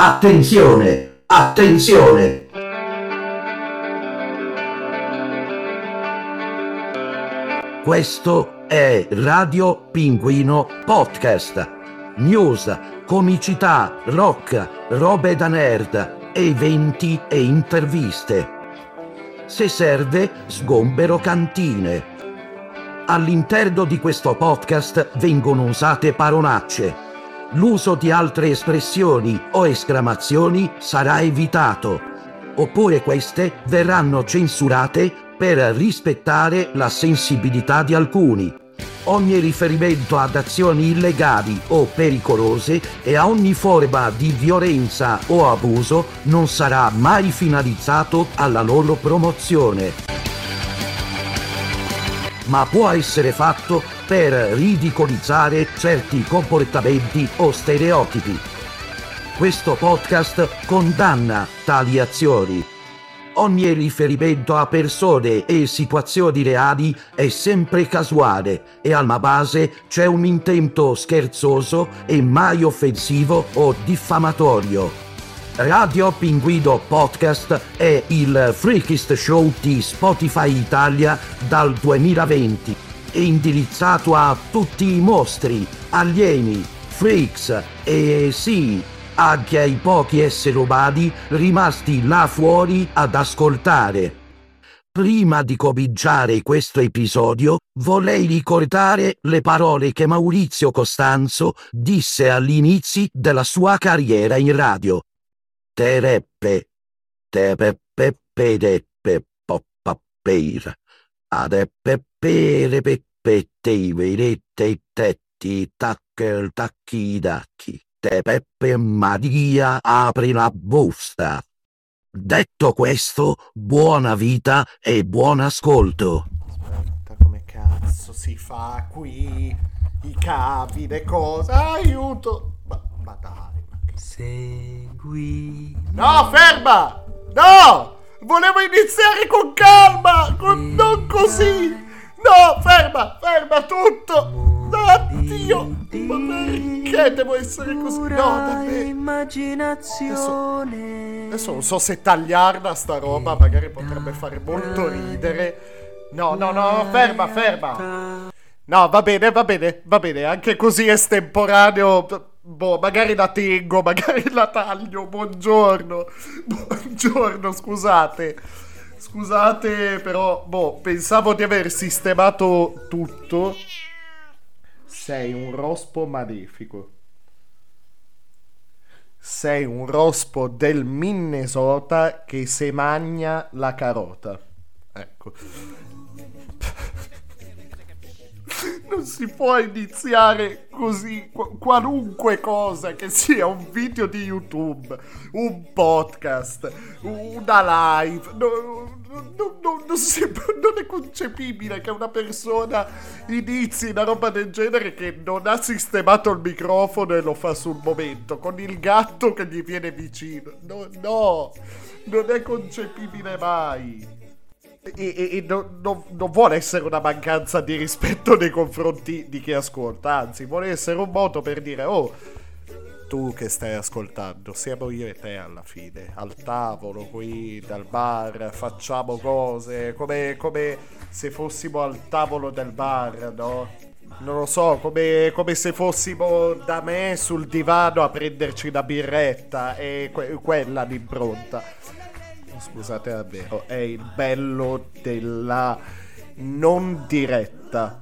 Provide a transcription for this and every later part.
Attenzione, attenzione! Questo è Radio Pinguino Podcast. News, comicità, rock, robe da nerd, eventi e interviste. Se serve, sgombero cantine. All'interno di questo podcast vengono usate parolacce. L'uso di altre espressioni o esclamazioni sarà evitato, oppure queste verranno censurate per rispettare la sensibilità di alcuni. Ogni riferimento ad azioni illegali o pericolose e a ogni forma di violenza o abuso non sarà mai finalizzato alla loro promozione ma può essere fatto per ridicolizzare certi comportamenti o stereotipi. Questo podcast condanna tali azioni. Ogni riferimento a persone e situazioni reali è sempre casuale e alla base c'è un intento scherzoso e mai offensivo o diffamatorio. Radio Pinguido Podcast è il freakist show di Spotify Italia dal 2020 e indirizzato a tutti i mostri, alieni, freaks e sì, anche ai pochi esseri umani rimasti là fuori ad ascoltare. Prima di cominciare questo episodio, vorrei ricordare le parole che Maurizio Costanzo disse all'inizio della sua carriera in radio tereppe, tepeppe pedeppe poppapeir, adeppe pere peppette verette tetti tackel tacchi dacchi, tepeppe Maria apri la busta. Detto questo, buona vita e buon ascolto. Aspetta, come cazzo si fa qui? I cavi, le cose, aiuto! Ma, ma dai. Segui. No, ferma! No! Volevo iniziare con calma! Con... Non così! No, ferma! Ferma tutto! Oddio! Ma perché devo essere così? No, davvero! immaginazione. Adesso non so se tagliarla sta roba, magari potrebbe fare molto ridere. No, no, no, ferma, ferma! No, va bene, va bene, va bene, anche così estemporaneo Boh, magari la tengo, magari la taglio. Buongiorno. Buongiorno, scusate. Scusate, però, boh, pensavo di aver sistemato tutto. Sei un rospo malefico. Sei un rospo del Minnesota che se magna la carota. Ecco non si può iniziare così qualunque cosa che sia un video di YouTube, un podcast, una live. No, no, no, non, non, è concepibile che una persona inizi una roba del genere che non ha sistemato il microfono e lo fa sul momento, con il gatto che gli viene vicino. No, no, non è concepibile mai e, e, e non, non, non, vuole essere una mancanza di rispetto nei confronti di chi ascolta, anzi vuole essere un modo per dire oh tu che stai ascoltando, siamo io e te alla fine, al tavolo qui, dal bar, facciamo cose come, come se fossimo al tavolo del bar, no? Non lo so, come, come, se fossimo da me sul divano a prenderci una birretta e que- quella l'impronta scusate davvero, è il bello della non diretta.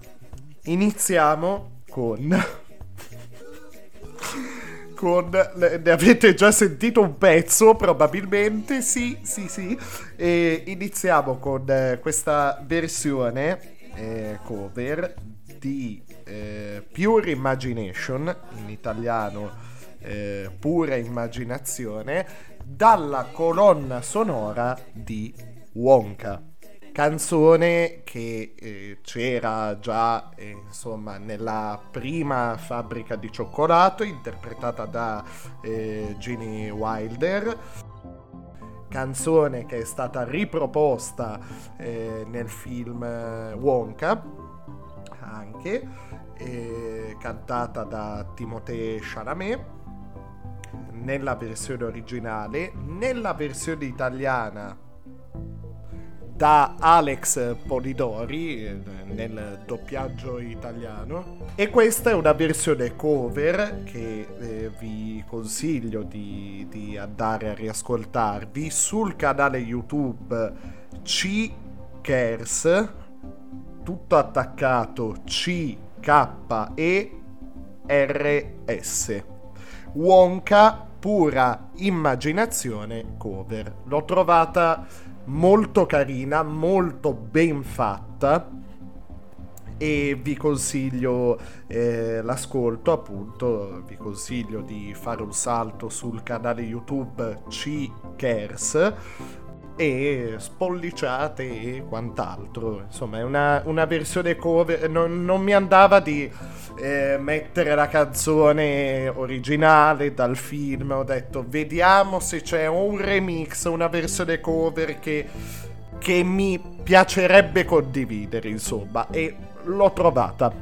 Iniziamo con... con... Ne avete già sentito un pezzo, probabilmente, sì, sì, sì. E iniziamo con eh, questa versione eh, cover di eh, Pure Imagination, in italiano eh, Pura Immaginazione, dalla colonna sonora di Wonka. Canzone che eh, c'era già eh, insomma nella prima fabbrica di cioccolato interpretata da eh, Ginny Wilder canzone che è stata riproposta eh, nel film eh, Wonka anche eh, cantata da Timothée Chalamet nella versione originale, nella versione italiana da Alex Polidori eh, nel doppiaggio italiano. E questa è una versione cover che eh, vi consiglio di, di, andare a riascoltarvi sul canale YouTube C Cares tutto attaccato C K E R S. Wonka pura immaginazione cover. L'ho trovata molto carina, molto ben fatta e vi consiglio eh, l'ascolto appunto vi consiglio di fare un salto sul canale youtube C Cares e spolliciate e quant'altro insomma è una, una versione cover non, non mi andava di eh, mettere la canzone originale dal film. Ho detto, vediamo se c'è un remix, una versione cover che, che mi piacerebbe condividere, insomma. E l'ho trovata.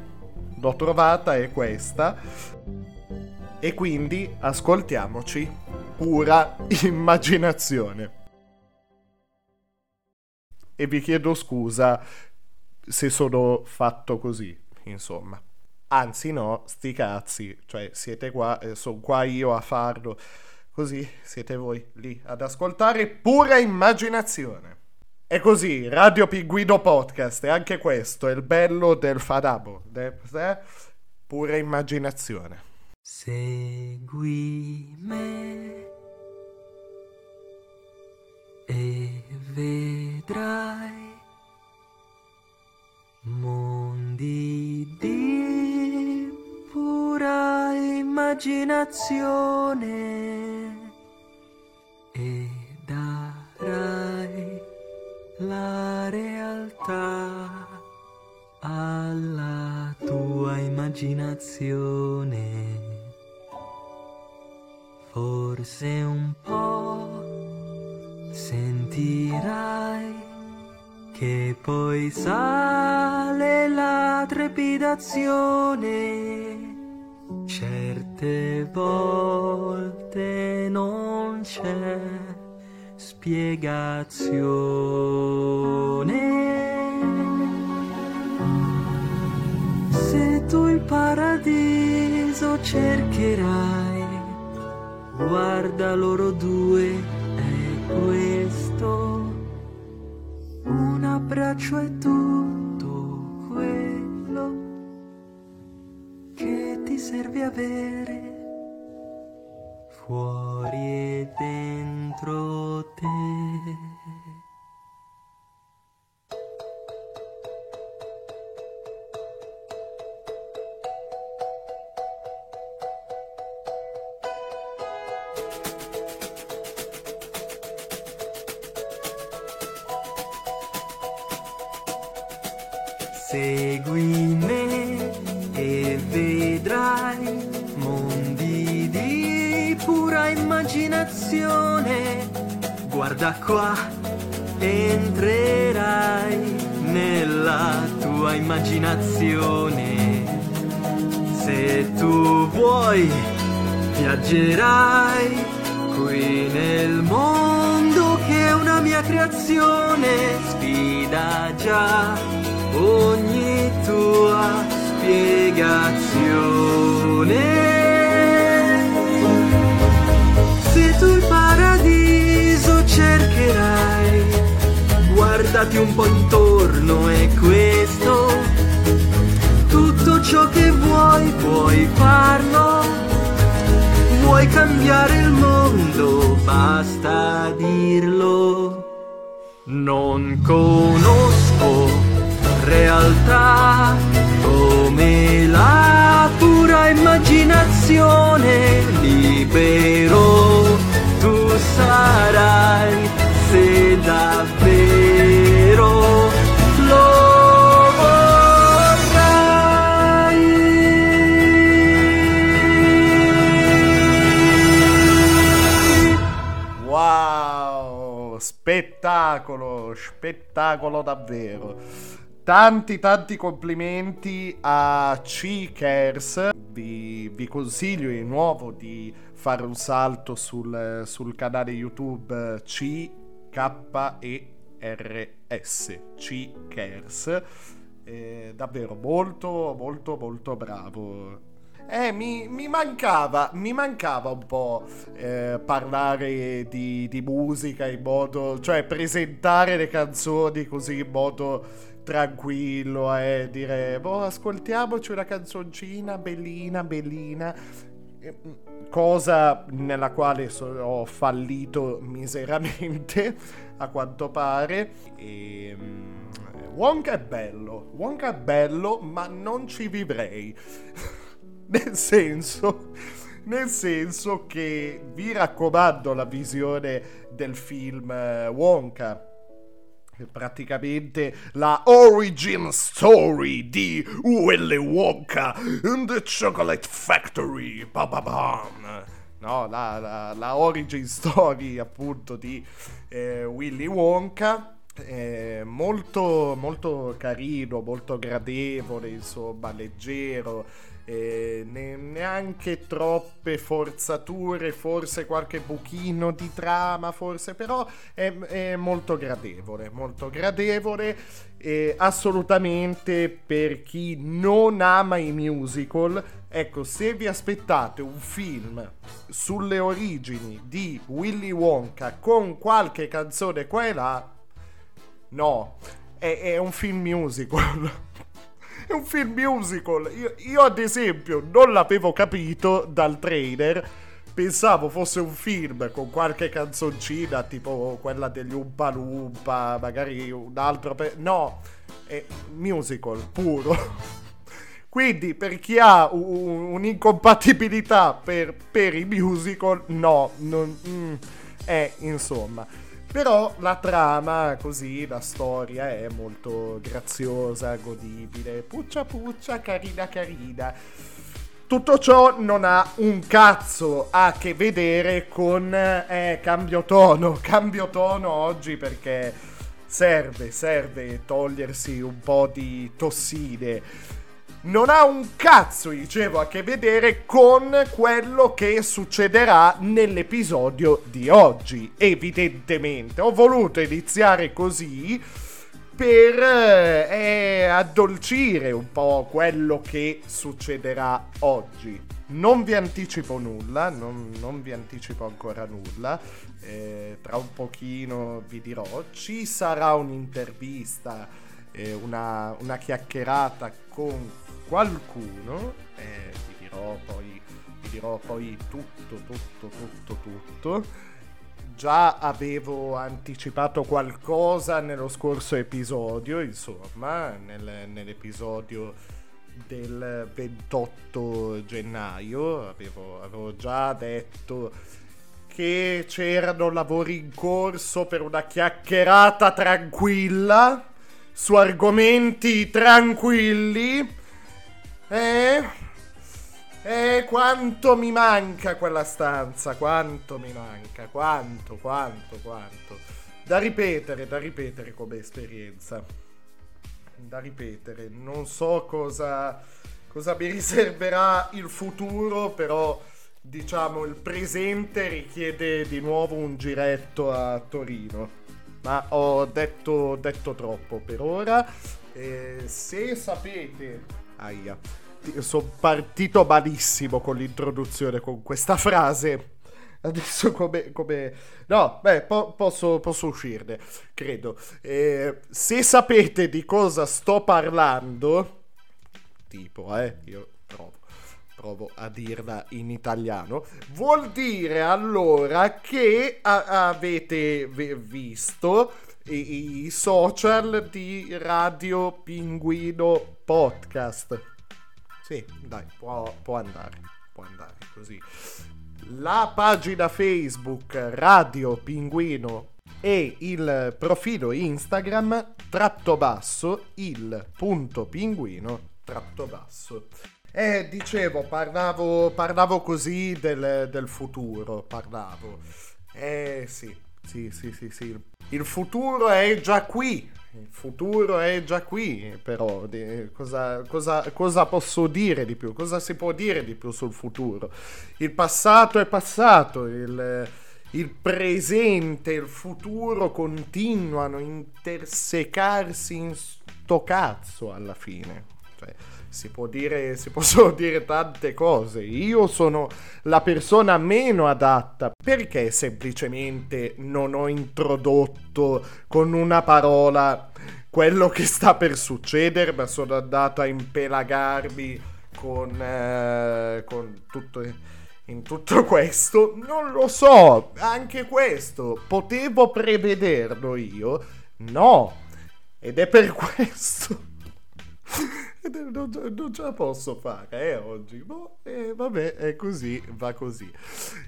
L'ho trovata, è questa. E quindi ascoltiamoci pura immaginazione. E vi chiedo scusa se sono fatto così, insomma. Anzi no, sti cazzi, cioè siete qua, eh, sono qua io a farlo. Così siete voi lì ad ascoltare pura immaginazione. E così, Radio Pinguino Podcast, e anche questo è il bello del Fadabo, de, eh? pura immaginazione. Segui me e vedrai mondi di pura immaginazione e darai la realtà alla tua immaginazione. Forse un po' sentirai che poi sale la trepidazione Certe volte non c'è spiegazione. Se tu il paradiso cercherai, guarda loro due, questo. Un abbraccio è tutto quello che ti serve avere fuori e dentro te. Tanti tanti complimenti a C Cares. Vi, vi, consiglio di nuovo di fare un salto sul, sul canale YouTube C K E R S C Cares. Eh, davvero molto molto molto bravo. Eh, mi, mi, mancava, mi mancava un po' eh, parlare di, di musica in modo, cioè presentare le canzoni così in modo tranquillo e eh, dire, boh, ascoltiamoci una canzoncina bellina, bellina. Mm, cosa nella quale so- ho fallito miseramente, a quanto pare. E, um, Wonka è bello, Wonka è bello, ma non ci vivrei. nel senso nel senso che vi raccomando la visione del film eh, Wonka praticamente la origin story di Willy Wonka and the Chocolate Factory. Ba-ba-bam. No, la, la, la, origin story appunto di eh, Willy Wonka. Eh, molto, molto carino, molto gradevole, insomma, leggero eh, ne- neanche troppe forzature, forse qualche buchino di trama, forse, però è, è molto gradevole, molto gradevole e assolutamente per chi non ama i musical, ecco, se vi aspettate un film sulle origini di Willy Wonka con qualche canzone qua e là, no, è, è un film musical. È un film musical. Io, io, ad esempio, non l'avevo capito dal trailer. Pensavo fosse un film con qualche canzoncina, tipo quella degli Umpa Lumpa, magari un altro. Pe- no, è musical puro. Quindi per chi ha un, un'incompatibilità per, per, i musical, no, non, mm, eh, insomma. Però la trama, così, la storia è molto graziosa, godibile, puccia puccia, carina carina. Tutto ciò non ha un cazzo a che vedere con eh, cambio tono, cambio tono oggi perché serve, serve togliersi un po' di tossine non ha un cazzo, dicevo, a che vedere con quello che succederà nell'episodio di oggi. Evidentemente, ho voluto iniziare così per eh, addolcire un po' quello che succederà oggi. Non vi anticipo nulla, non, non vi anticipo ancora nulla, eh, tra un pochino vi dirò, ci sarà un'intervista, eh, una, una chiacchierata con qualcuno, eh, ti, dirò poi, ti dirò poi tutto, tutto, tutto, tutto. Già avevo anticipato qualcosa nello scorso episodio, insomma, nel, nell'episodio del 28 gennaio avevo, avevo già detto che c'erano lavori in corso per una chiacchierata tranquilla su argomenti tranquilli eh? Eh, quanto mi manca quella stanza, quanto mi manca, quanto, quanto, quanto. Da ripetere, da ripetere come esperienza. Da ripetere, non so cosa, cosa mi riserverà il futuro, però diciamo il presente richiede di nuovo un giretto a Torino. Ma ho detto, detto troppo per ora. Eh, se sapete Aia. Sono partito malissimo con l'introduzione, con questa frase. Adesso come... come... No, beh, po- posso, posso, uscirne, credo. Eh, se sapete di cosa sto parlando, tipo, eh, io provo, provo a dirla in italiano, vuol dire allora che a- avete visto i, i social di Radio Pinguino Podcast. Sì, dai, può, può andare, può andare così. La pagina Facebook Radio Pinguino e il profilo Instagram tratto basso il punto pinguino tratto basso. Eh, dicevo, parlavo, parlavo così del, del futuro, parlavo. Eh sì, sì, sì, sì, sì. Il futuro è già qui. il futuro è già qui, però cosa, cosa- cosa posso dire di più? Cosa si può dire di più sul futuro? Il passato è passato, il, il presente e il futuro continuano a intersecarsi in sto cazzo alla fine. Cioè, si può dire, si possono dire tante cose. Io sono la persona meno adatta perché semplicemente non ho introdotto con una parola quello che sta per succedere, ma sono andato a impelagarmi con, eh, con tutto in tutto questo? Non lo so, anche questo potevo prevederlo io? No, ed è per questo. È- Non, non ce la posso fare eh, oggi. Boh, eh, vabbè, è così, va così.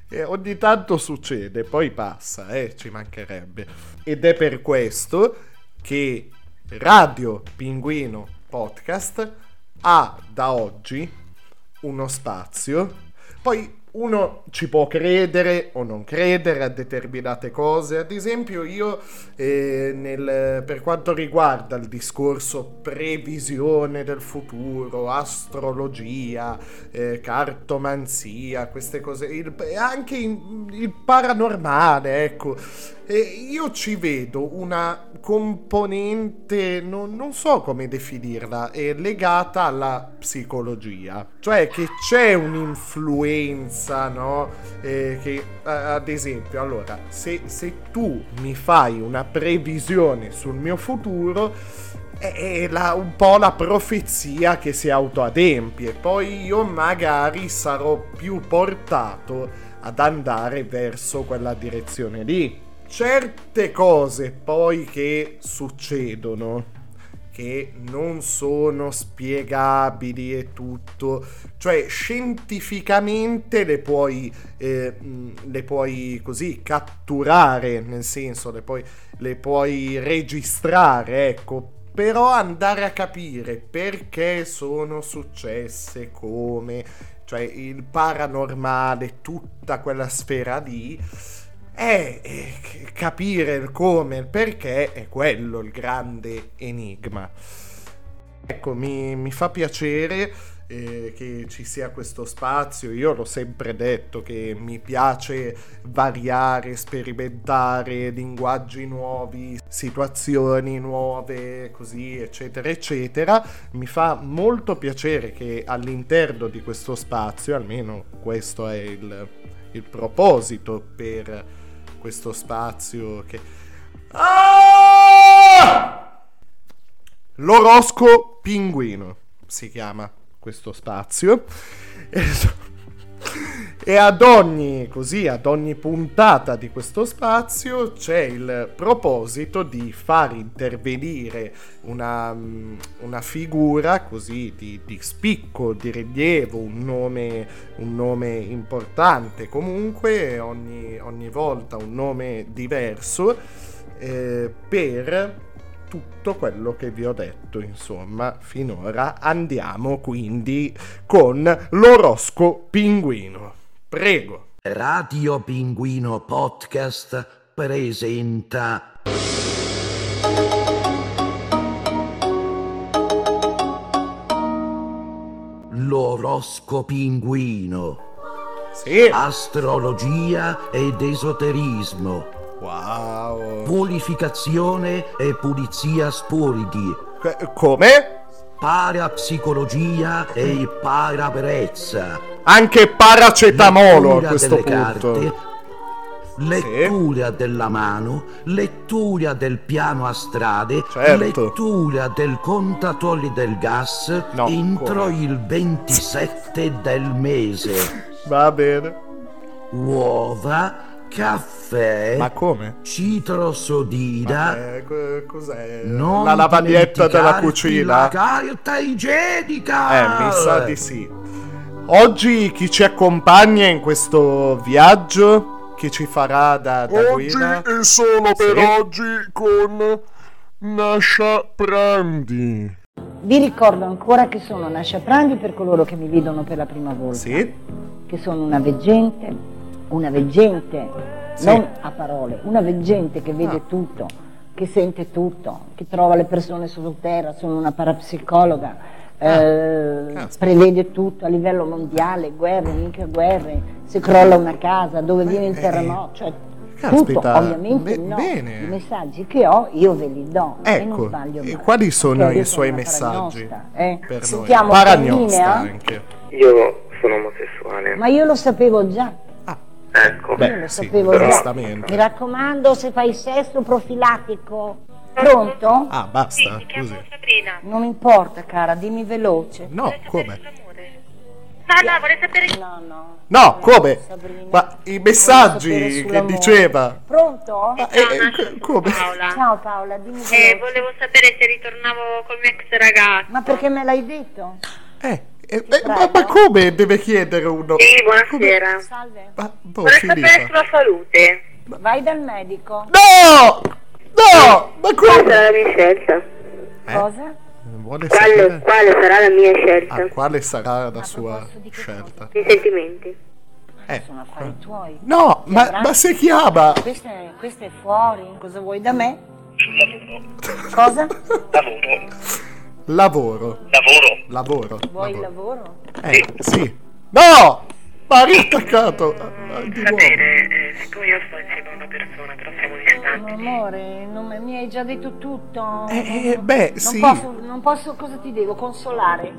Eh, ogni tanto succede, poi passa, eh, ci mancherebbe. Ed è per questo che Radio Pinguino Podcast ha da oggi uno spazio. Poi uno ci può credere o non credere a determinate cose. Ad esempio, io eh, nel- per quanto riguarda il discorso previsione del futuro, astrologia, eh, cartomanzia, queste cose, il- anche in- il paranormale, ecco. E io ci vedo una componente, non, non so come definirla, è legata alla psicologia. Cioè che c'è un'influenza, no? Eh, che, ad esempio, allora, se, se tu mi fai una previsione sul mio futuro, è la- un po' la profezia che si autoadempie. Poi io magari sarò più portato ad andare verso quella direzione lì. Certe cose poi che succedono che non sono spiegabili e tutto, cioè scientificamente le puoi, eh, le puoi così catturare, nel senso le puoi, le puoi registrare, ecco, però andare a capire perché sono successe, come, cioè il paranormale, tutta quella sfera lì, è capire il come, il perché è quello il grande enigma. Ecco, mi, mi fa piacere eh, che ci sia questo spazio. Io l'ho sempre detto che mi piace variare, sperimentare linguaggi nuovi, situazioni nuove, così, eccetera, eccetera. Mi fa molto piacere che all'interno di questo spazio, almeno questo è il, il proposito per questo spazio che... Ah! L'orosco pinguino si chiama questo spazio. E ad ogni, così, ad ogni puntata di questo spazio c'è il proposito di far intervenire una, mm, una figura così di, di spicco, di rilievo, un nome, un nome importante. Comunque, ogni, ogni volta un nome diverso, eh, per tutto quello che vi ho detto, insomma, finora andiamo quindi con l'orosco pinguino. Prego. Radio Pinguino Podcast presenta L'orosco pinguino, Sì. astrologia ed esoterismo, Wow. purificazione e pulizia spuridi, Co- Come? parapsicologia e parabrezza. Anche paracetamolo a questo delle punto. carte, lettura della mano, lettura del piano astrale, Certo. lettura del contatore del gas No, entro come? il 27 del mese. Va bene. Uova, caffè, Ma come? citrosodina. Eh, co- cos'è? Non La lavaglietta della cucina? La carta igienica! Eh, mi sa di sì. Oggi chi ci accompagna in questo viaggio? Chi ci farà da, da Oggi guida? e solo per Sì. oggi con Nasha Prandi. Vi ricordo ancora che sono Nascia Prandi per coloro che mi vedono per la prima volta. Sì? Che sono una veggente, una veggente, Sì. non a parole, una veggente che vede Ah. tutto che sente tutto, che trova le persone sottoterra, sono una parapsicologa. Ah, eh, prevede tutto a livello mondiale, guerre, mica guerre, se crolla una casa, dove viene il eh, terremoto, cioè caspita, tutto, ovviamente be- no. bene. I messaggi che ho io ve li do e non Ecco, sbaglio e mai. quali sono i suoi messaggi eh. per Sentiamo in Paragnosta linea? anche. Io sono omosessuale. Ma io lo sapevo già. Ecco. Beh, Io lo sì, sapevo già. giustamente. Mi raccomando, se fai sesso profilattico. Pronto? Ah, basta, così. Sabrina. Non importa, cara, dimmi veloce. No, come? No, no, vorrei sapere No, no. No, come? Sabrina. Ma i messaggi che diceva. Pronto? Ma, eh, eh, co- come? Paola. Ciao Paola, dimmi Eh, veloce. volevo sapere se ritornavo col mio ex ragazzo. Ma perché me l'hai detto? Eh, eh, eh, ma, ma come deve chiedere uno? Sì, buonasera. Salve. Ma, boh, Vorrei sapere sulla salute. Vai dal medico. No! No! Ma Quale come? sarà la mia scelta? Eh? Cosa? Vuole Quale, sapere? quale sarà la mia scelta? Ah, quale sarà la sua scelta? I sentimenti. Eh. Sono affari tuoi. No, ma, ma si chiama? Questo è, questo è fuori. Cosa vuoi da me? Cosa? Lavoro. Lavoro. Vuoi il Lavoro. lavoro? Eh, sì. No! Ma ha riattaccato! Di nuovo. eh, siccome io sto insieme a una persona, però siamo distanti. Amore, non mi- mi hai già detto tutto. Eh, eh, beh, non sì. Posso, non posso, cosa ti devo? Consolare?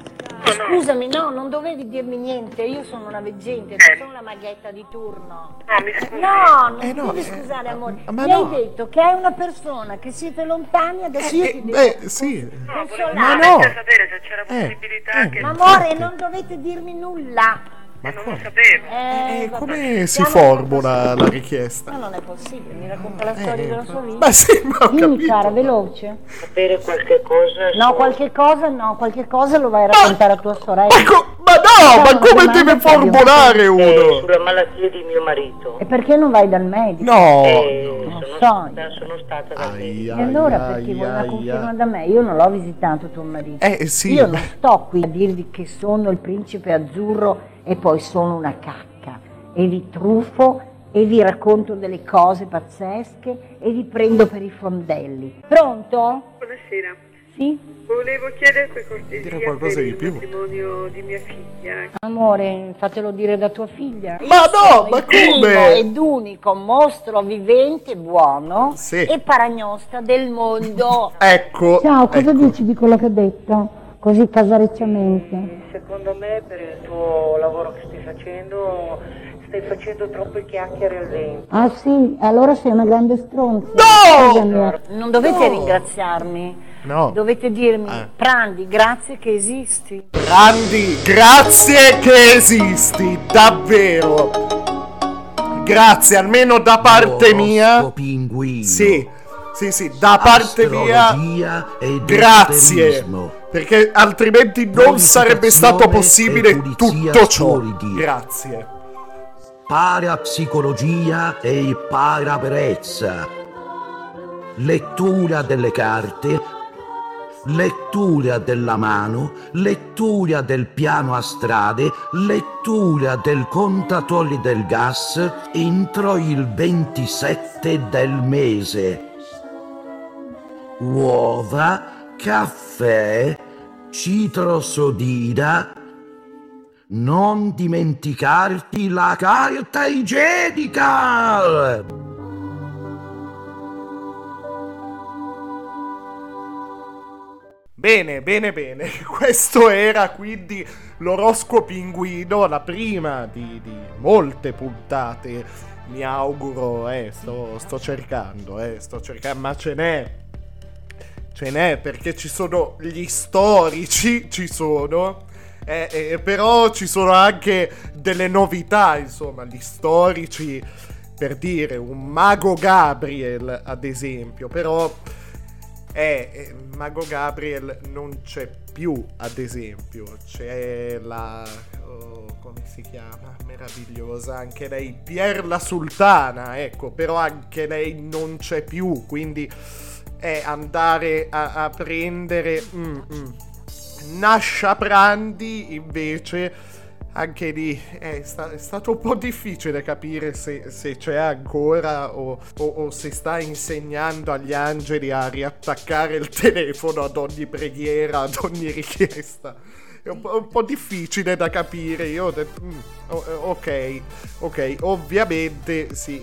Scusami, no, non dovevi dirmi niente. Io sono una veggente, non sono la maghetta di turno. No, mi scusi. No, non Eh, no, devi eh, scusare, amore. ma Mi no. hai detto che è una persona che siete lontani, adesso io Eh, ti eh, devo beh, sì. consolare. Ma no! sapere se c'era Eh, possibilità eh, che... Ma amore, non dovete dirmi nulla. Ma non come? lo sapevo. Eh, Eh, vabbè. come si formula la richiesta? Ma non è possibile, mi racconta la Eh, storia della sua vita. Ma sì, ma ho Dimmi capito. cara, veloce. Sapere qualche cosa No, qualche cosa no, qualche cosa lo vai a raccontare a tua sorella. Ma, co- ma no, ma come deve formulare Eh, uno? sulla malattia di mio marito. E perché non vai dal medico? No! Eh, non sono, so. stata, sono stata da medico. E allora perché vuoi una conferma da me? Io non l'ho visitato tuo marito. Eh sì. Io non sto qui a dirvi che sono il principe azzurro e poi sono una cacca. E vi truffo e vi racconto delle cose pazzesche e vi prendo per i fondelli. Pronto? Buonasera. Sì? Volevo chiedere per cortesia Dire qualcosa per di il più. matrimonio di mia figlia. Amore, fatelo dire da tua figlia. Ma no, Sono ma come? ed unico mostro vivente buono Sì. e paragnosta del mondo. Ecco. Ciao, cosa ecco. dici di quello che ho detto? Così casarecciamente. Secondo me per il tuo lavoro che stai facendo stai facendo troppe chiacchiere al vento. Ah sì, allora sei una grande stronza. No! Scusami. Non dovete No! ringraziarmi. No. Dovete dirmi, Eh. Prandi, grazie che esisti. Grandi, grazie che esisti, davvero. Grazie, almeno da parte mia. Oroscopo Pinguino. Sì, sì, sì, da parte mia. Ed Grazie. Perché altrimenti non sarebbe stato possibile e tutto ciò. Grazie. Parapsicologia e parabrezza. Lettura delle carte. Lettura della mano, lettura del piano astrale, lettura del contatore del gas entro il 27 del mese. Uova, caffè, citrosodina, non dimenticarti la carta igienica! Bene, bene, bene. Questo era quindi l'oroscopo pinguino, la prima di, di molte puntate. Mi auguro, eh, sto, sto cercando, eh, sto cercando, ma ce n'è. Ce n'è perché ci sono gli storici, ci sono. eh, eh, però ci sono anche delle novità, insomma, gli storici, per dire, un mago Gabriel, ad esempio, però eh, Mago Gabriel non c'è più, ad esempio. C'è la. oh, come si chiama? Meravigliosa. Anche lei, Pier la Sultana. Ecco, però anche lei non c'è più. Quindi è andare a, a prendere. mm, mm. Nascia Prandi invece anche lì è, sta- è stato un po' difficile capire se, se c'è ancora o, o- o se sta insegnando agli angeli a riattaccare il telefono ad ogni preghiera, ad ogni richiesta. È un po', un po' difficile da capire. Io ho detto, "Mm, eh, ok, ok, ovviamente sì,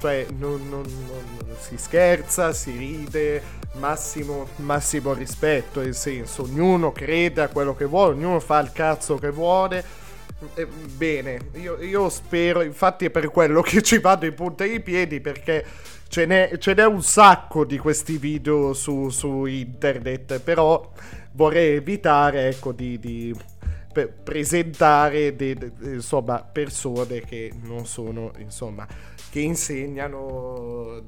cioè, non, non- non- si scherza, si ride, massimo, massimo rispetto, nel senso, ognuno crede a quello che vuole, ognuno fa il cazzo che vuole. Eh, bene, io, io spero, infatti è per quello che ci vado in punta ai piedi perché ce n'è, ce n'è un sacco di questi video su, su internet, però vorrei evitare ecco, di, di presentare de- de- insomma, persone che non sono, insomma, che insegnano,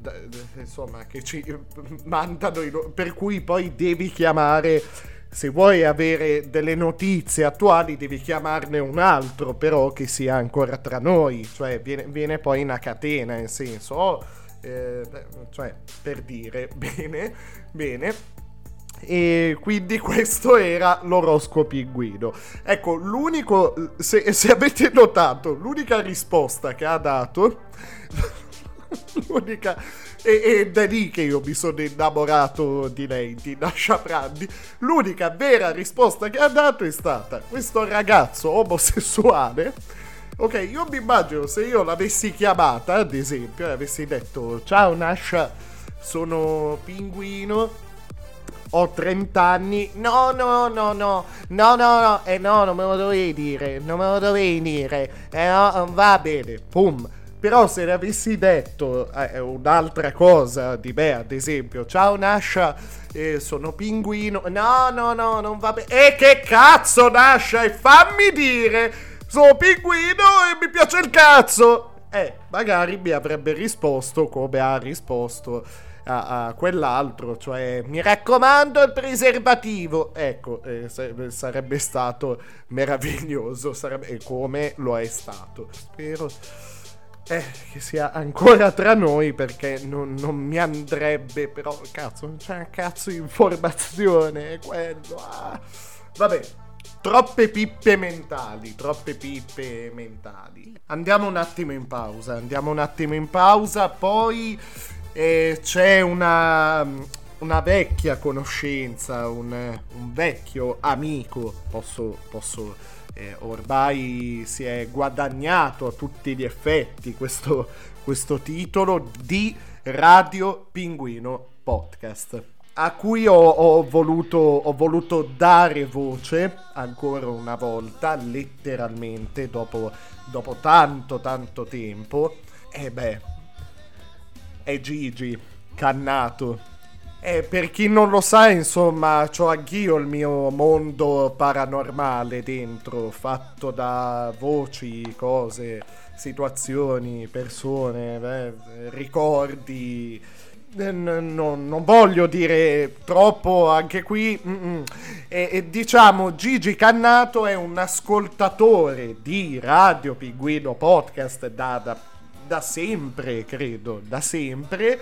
insomma, che ci mandano, in- per cui poi devi chiamare se vuoi avere delle notizie attuali devi chiamarne un altro, però che sia ancora tra noi, cioè viene, viene poi una catena, nel senso, oh, eh, cioè per dire, bene, bene. E quindi questo era l'oroscopo pinguino. Ecco, l'unico, se, se avete notato, l'unica risposta che ha dato, l'unica, e, da lì che io mi sono innamorato di lei, di Nasha Brandi, l'unica vera risposta che ha dato è stata questo ragazzo omosessuale. Ok, io mi immagino se io l'avessi chiamata, ad esempio, e avessi detto ciao Nasha, sono pinguino, ho 30 anni. No, no, no, no. No, no, no. Eh no, non me lo dovevi dire. Non me lo dovevi dire. Eh no, va bene. Pum. Però se ne avessi detto eh, un'altra cosa di me, ad esempio, ciao Nasha, eh, sono pinguino. No, no, no, non va bene. E che cazzo Nasha? E fammi dire, sono pinguino e mi piace il cazzo. Eh, magari mi avrebbe risposto come ha risposto a, a quell'altro, cioè mi raccomando il preservativo. Ecco, eh, sa- sarebbe stato meraviglioso, sarebbe, come lo è stato. Spero eh, che sia ancora tra noi perché non, non mi andrebbe, però cazzo, non c'è una cazzo di informazione, è quello. ah. Vabbè. Troppe pippe mentali, troppe pippe mentali. Andiamo un attimo in pausa, andiamo un attimo in pausa, poi eh, c'è una, una vecchia conoscenza, un, un vecchio amico, posso, posso eh, ormai si è guadagnato a tutti gli effetti questo, questo titolo di Radio Pinguino Podcast a cui ho, ho voluto, ho voluto dare voce ancora una volta, letteralmente, dopo, dopo tanto tanto tempo. E beh, è Gigi, cannato. E per chi non lo sa, insomma, ho anch'io il mio mondo paranormale dentro, fatto da voci, cose, situazioni, persone, beh, ricordi. Eh, non, non voglio dire troppo anche qui. E, e diciamo, Gigi Cannato è un ascoltatore di Radio Pinguino Podcast da, da- da sempre, credo, da sempre.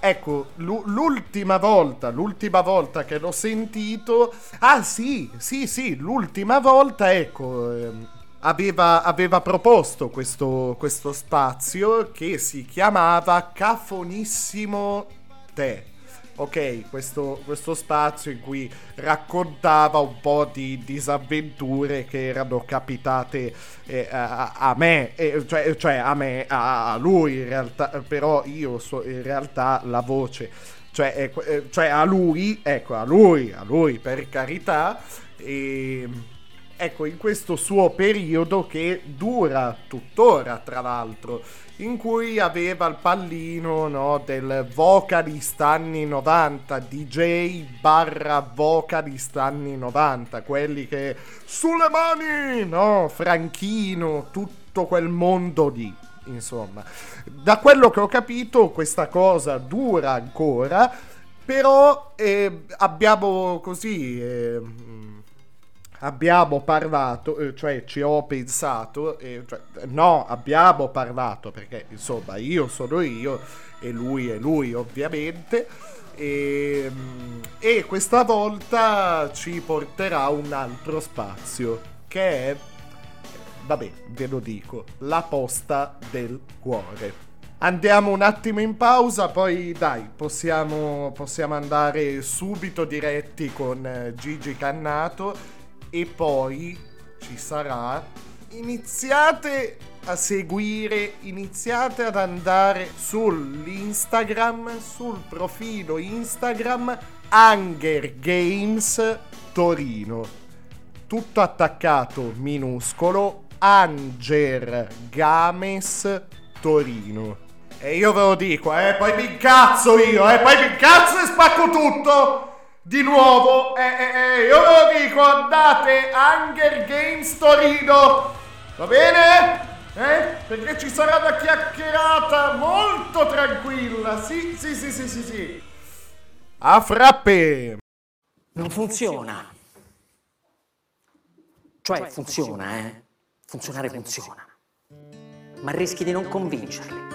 Ecco, l'u- l'ultima volta, l'ultima volta che l'ho sentito... Ah sì, sì, sì, l'ultima volta, ecco, ehm, aveva, aveva proposto questo, questo spazio che si chiamava Cafonissimo Te. Ok, questo, questo spazio in cui raccontava un po' di disavventure che erano capitate eh, a, a me, eh, cioè, cioè a me, a, a lui in realtà, però io so in realtà la voce, cioè, eh, cioè a lui, ecco, a lui, a lui per carità, e ecco, in questo suo periodo che dura tuttora, tra l'altro, in cui aveva il pallino no, del vocalist anni 90, DJ barra vocalist anni 90, quelli che sulle mani, no, Franchino, tutto quel mondo lì. Insomma, da quello che ho capito, questa cosa dura ancora, però eh, abbiamo così. eh, abbiamo parlato, eh, cioè ci ho pensato, eh, cioè, no, abbiamo parlato perché insomma io sono io e lui è lui ovviamente. E, mm, e questa volta ci porterà un altro spazio che è vabbè, ve lo dico, la posta del cuore. Andiamo un attimo in pausa, poi dai, possiamo, possiamo andare subito diretti con eh, Gigi Cannato e poi ci sarà. Iniziate a seguire, iniziate ad andare sull'Instagram, sul profilo Instagram Hunger Games Torino. Tutto attaccato minuscolo Anger Games Torino. E io ve lo dico, eh, poi mi incazzo io, eh, poi mi incazzo e spacco tutto! Di nuovo, eh, eh, eh, io ve lo dico, andate Hunger Games Torino, va bene? Eh? Perché ci sarà una chiacchierata molto tranquilla, sì, sì, sì, sì, sì, sì. A frappe! Non funziona. Cioè funziona, eh? Funzionare funziona. Ma rischi di non convincerli.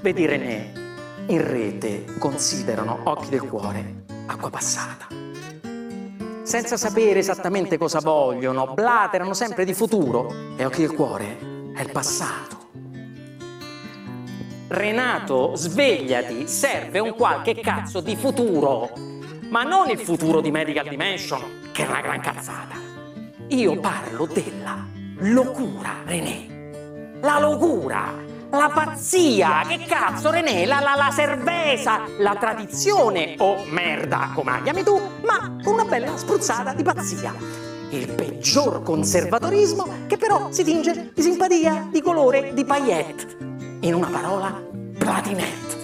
Vedi René, in rete considerano occhi del cuore acqua passata. Senza sapere esattamente cosa vogliono, blaterano sempre di futuro e occhi del cuore è il passato. Renato, svegliati, serve un qualche cazzo di futuro, ma non il futuro di Medical Dimension, che è una gran cazzata. Io parlo della locura, René. La locura, la pazzia, che cazzo René, la, la, la cerveza, la tradizione o merda, come la chiami tu, ma con una bella spruzzata di pazzia. Il peggior conservatorismo che però si tinge di simpatia, di colore, di paillette. In una parola, platinette.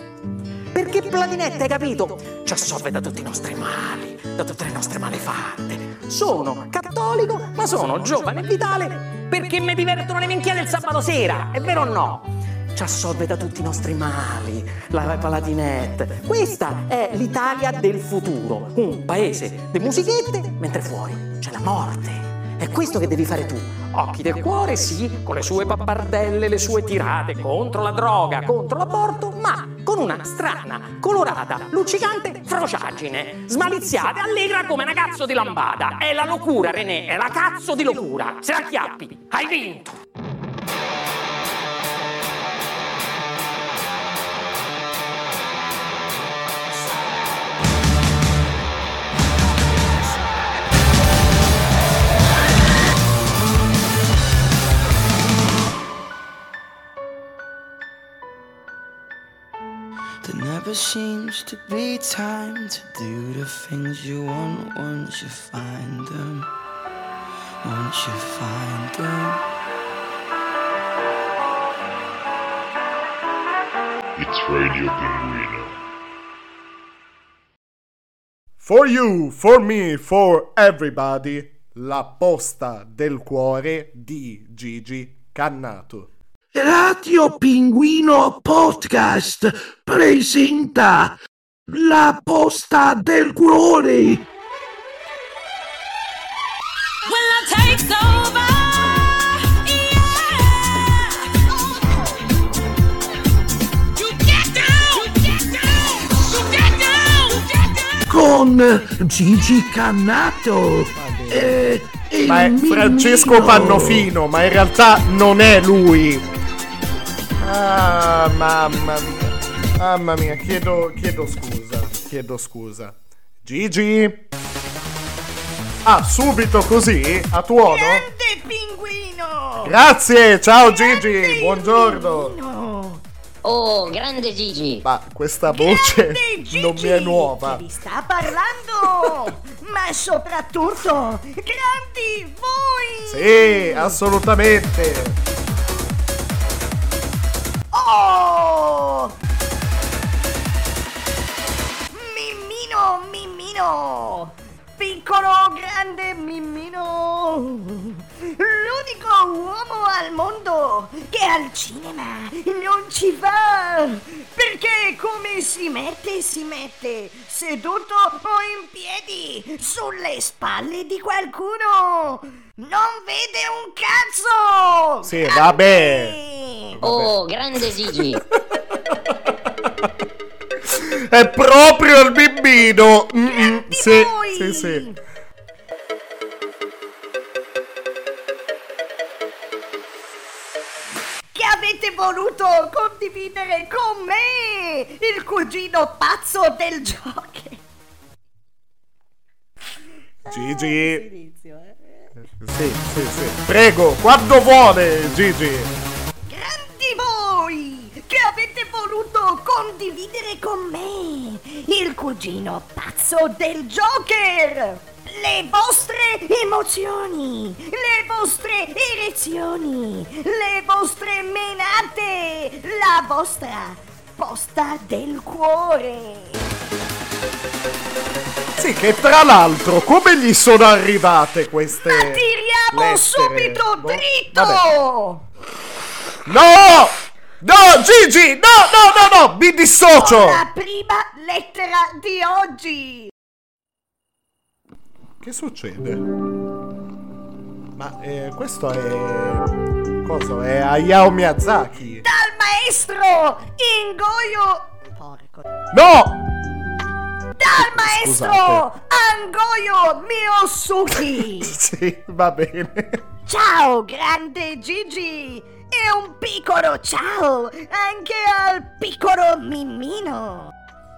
Perché platinette, hai capito? Ci assolve da tutti i nostri mali, da tutte le nostre malefatte. Sono cattolico, ma sono giovane e vitale perché mi divertono le minchie del sabato sera, è vero o no? Ci assolve da tutti i nostri mali, la Palatinette. Questa è l'Italia del futuro, un paese di musichette, mentre fuori c'è la morte. È questo che devi fare tu. Occhi del cuore, sì, con le sue pappardelle, le sue tirate contro la droga, contro l'aborto, ma con una strana, colorata, luccicante frociaggine, smaliziata, allegra come una cazzo di lambada. È la locura, René, è la cazzo di locura. Se la chiappi, hai vinto. Never seems to be time to do the things you want once you find them. Once you find them. It's Radio Pinguino. For you, for me, for everybody, la posta del cuore di Gigi Cannato. Radio Pinguino Podcast presenta La posta del cuore. Con Gigi Cannato. E, e Ma è Francesco. Pannofino, ma in realtà non è lui. Ah, mamma mia. Mamma mia, chiedo, chiedo scusa. Chiedo scusa. Gigi? Ah, subito così? A tuono? Grande pinguino! Grazie, ciao Gigi, buongiorno. Oh, grande Gigi! Ma questa voce Grande Gigi, non mi è nuova. Che vi sta parlando! Ma soprattutto, grandi voi! Sì, assolutamente. Mimmino, Mimmino! Piccolo, grande Mimmino! L'unico uomo al mondo che al cinema non ci va! Perché come si mette, si mette seduto o in piedi sulle spalle di qualcuno! Non vede un cazzo! Sì, vabbè. Oh, grande Gigi! È proprio il bimbino. Mm-mm, sì, voi. sì, sì. avete voluto condividere con me il cugino pazzo del Joker. Gigi. Inizio, eh. Sì, sì, sì. Prego, quando vuole, Gigi. Grandi voi che avete voluto condividere con me il cugino pazzo del Joker. Le vostre emozioni, le vostre erezioni, le vostre menate, la vostra posta del cuore. Sì, che tra l'altro, come gli sono arrivate queste. Ma tiriamo lettere? subito Boh, dritto! vabbè. No! No, Gigi! No, no, no, no! Mi dissocio! La prima lettera di oggi. Che succede? Ma eh, questo è. Cosa? È Hayao Miyazaki? Dal maestro Ingoio. Porco. No! Dal maestro. Angoio Miyosuki. Sì, va bene. ciao, grande Gigi. E un piccolo ciao anche al piccolo Mimmino.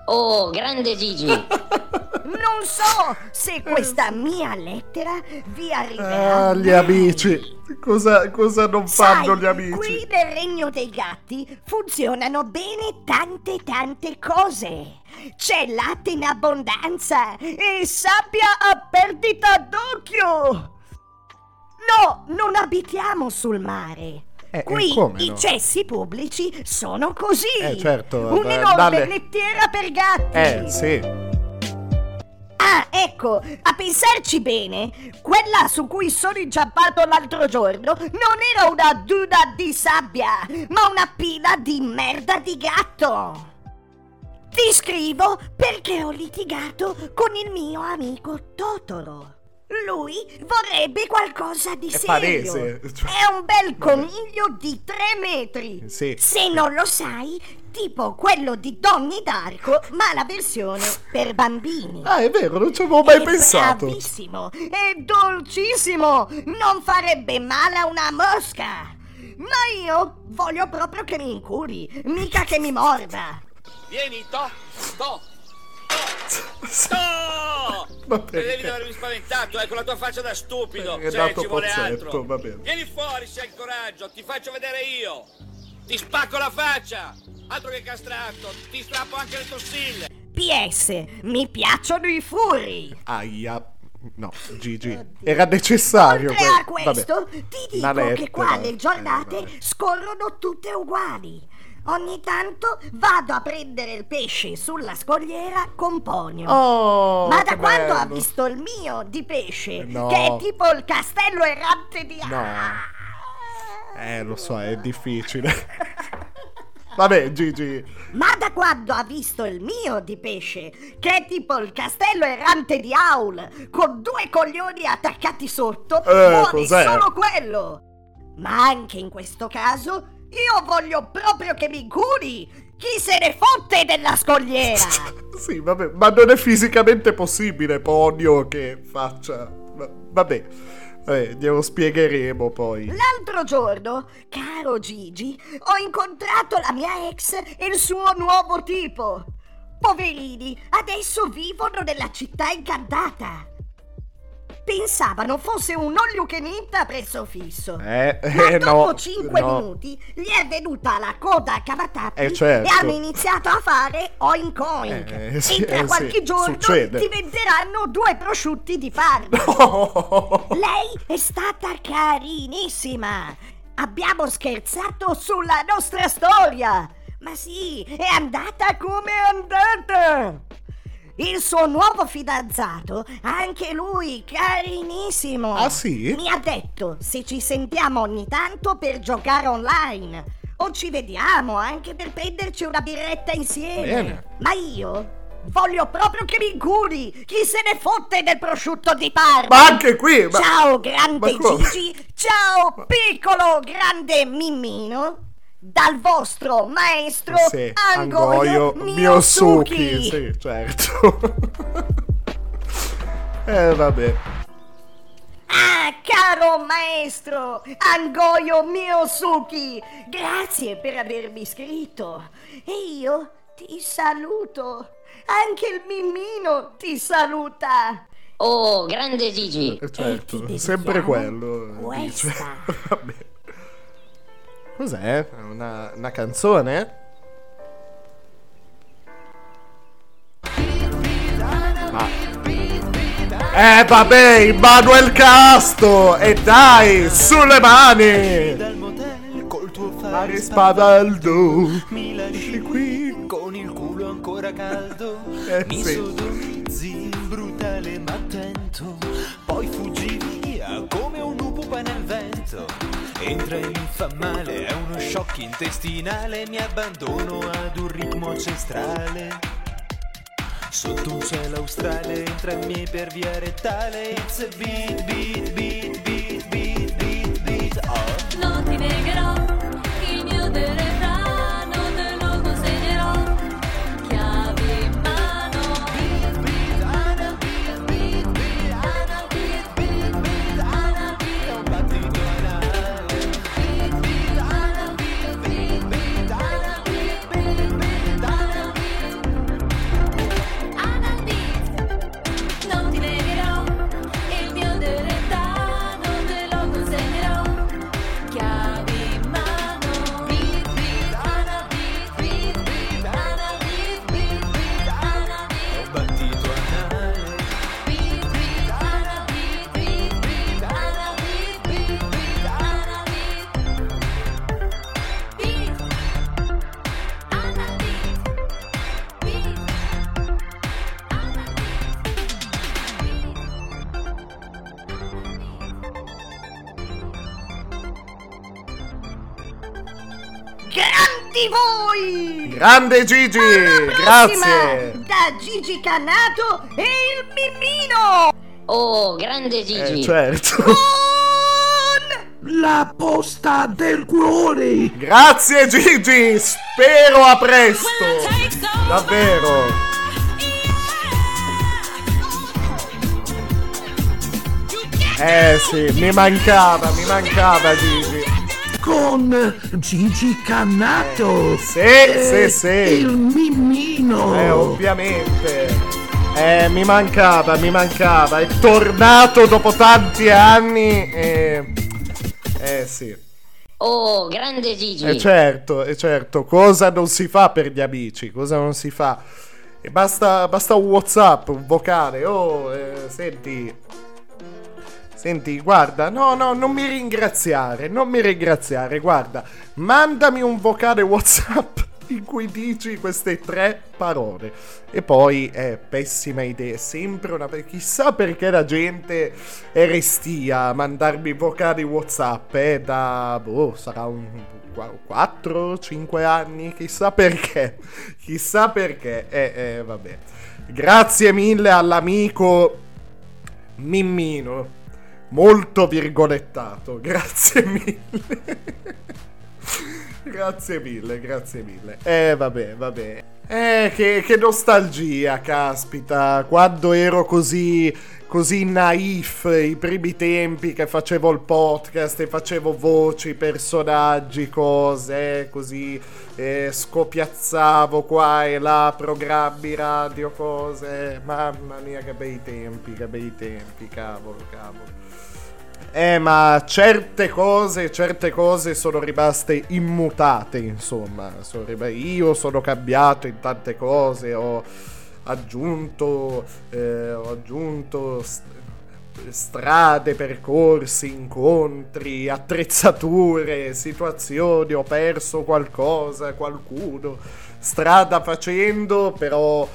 Oh, grande Gigi. Non so se questa mia lettera vi arriverà. Ah, gli amici. Cosa, cosa non fanno Sai, gli amici? Qui nel regno dei gatti funzionano bene tante tante cose. C'è latte in abbondanza e sabbia a perdita d'occhio. No, non abitiamo sul mare. Eh, Qui come i no? cessi pubblici sono così. Eh, certo, Un'enorme dalle- lettiera per gatti. Eh, sì. Ah, ecco, a pensarci bene, quella su cui sono inciampato l'altro giorno non era una duna di sabbia, ma una pila di merda di gatto. Ti scrivo perché ho litigato con il mio amico Totoro. Lui vorrebbe qualcosa di È serio. palese. È un bel coniglio di tre metri. Sì. Se non lo sai, tipo quello di Donnie Darko, ma la versione per bambini. Ah, è vero, non ci avevo mai È pensato. bravissimo, è dolcissimo, non farebbe male a una mosca. Ma io voglio proprio che mi incuri, mica che mi morda. Vieni, to, to, to! Ma perché? avermi spaventato, eh, con la tua faccia da stupido. È Sì, dato ci vuole pozzetto, altro. Vieni fuori se hai il coraggio, ti faccio vedere io. Ti spacco la faccia. Altro che castrato, ti strappo anche le tossille. PS, mi piacciono i furri. Aia. No, Gigi. Era necessario. Oltre a que- vabbè. questo, ti dico che qua le Eh, giornate vabbè. scorrono tutte uguali. Ogni tanto vado a prendere il pesce sulla scogliera con Ponio. Oh, Ma da quando ha bello. visto il mio di pesce, No. che è tipo il castello errante di No. Eh, lo so, è difficile. Vabbè, Gigi. Ma da quando ha visto il mio di pesce, che è tipo il castello errante di Aul, con due coglioni attaccati sotto, Eh, vuole cos'è? solo quello. Ma anche in questo caso, io voglio proprio che mi curi. Chi se ne fotte della scogliera? Sì, vabbè, ma non è fisicamente possibile, Ponio, che faccia. va- Vabbè, vabbè, glielo spiegheremo poi. L'altro giorno, caro Gigi, ho incontrato la mia ex e il suo nuovo tipo. Poverini, adesso vivono nella città incantata. Pensavano fosse un all-you-can-eat a prezzo fisso. Eh, Ma eh, dopo no. 5 no. minuti gli è venuta la coda a cavatappi Eh, certo. e hanno iniziato a fare oink oink. Eh, sì, e tra eh, sì, qualche giorno succede. ti venderanno due prosciutti di Parma. Oh, Lei è stata carinissima. Abbiamo scherzato sulla nostra storia. Ma sì, è andata come è andata. Il suo nuovo fidanzato, anche lui carinissimo. Ah, sì? Mi ha detto se ci sentiamo ogni tanto per giocare online. O ci vediamo anche per prenderci una birretta insieme. Bene. Ma io voglio proprio che mi curi. Chi se ne fotte del prosciutto di Parma? Ma anche qui! Ma... Ciao grande ma? Gigi, ciao piccolo grande Mimmino, dal vostro maestro Sì, Angoio, Angoio Miyosuki. Miyosuki. Sì, certo. eh, vabbè. Ah, caro maestro Angoyo Miyosuki, grazie per avermi iscritto. E io ti saluto. Anche il Mimino ti saluta. Oh, grande Gigi. Eh, certo, dedichiamo sempre quello. dice. questa. Vabbè. Cos'è? Una, una canzone? Ma... Eh vabbè, Manuel Casto! E dai, sulle mani! Fare spavaldo! Lasci qui con il culo ancora caldo. Eh, Mi sì. sodomizzi, brutale ma attento. Poi fuggi via come un lupo nel vento. Entra e mi shock intestinale. Mi abbandono ad un ritmo ancestrale. Sotto un cielo australe entra in me per via rettale. It's a beat, beat, beat, Grande Gigi! Grazie! Da Gigi Cannato e il Mimino! Oh, grande Gigi. Eh, certo. La posta del cuore! Grazie Gigi! Spero a presto! Davvero! Eh sì, mi mancava, mi mancava Gigi. Con Gigi Cannato! Sì, e sì, sì. Il Mimino! Eh, ovviamente. Eh, mi mancava, mi mancava. È tornato dopo tanti anni e... Eh sì. Oh, grande Gigi. E certo, e certo, cosa non si fa per gli amici? Cosa non si fa? E basta, basta un WhatsApp, un vocale. Oh, eh, senti. Senti, guarda, no, no, non mi ringraziare, non mi ringraziare, guarda, mandami un vocale WhatsApp in cui dici queste tre parole. E poi, eh, pessima idea, sempre una... Chissà perché la gente è restia a mandarmi vocali WhatsApp, eh, da... boh, sarà un... 4-5 anni, chissà perché, chissà perché, eh, eh, vabbè. Grazie mille all'amico Mimmino, molto virgolettato, grazie mille. grazie mille, grazie mille. Eh, vabbè, vabbè. Eh, che, che nostalgia, caspita, quando ero così, così naif, i primi tempi che facevo il podcast e facevo voci, personaggi, cose, eh, così, eh, scopiazzavo qua e là, programmi radio, cose, mamma mia che bei tempi, che bei tempi, cavolo, cavolo. Eh, ma certe cose, certe cose sono rimaste immutate, insomma. Io sono cambiato in tante cose, ho aggiunto, eh, ho aggiunto st- strade, percorsi, incontri, attrezzature, situazioni, ho perso qualcosa, qualcuno, strada facendo, però...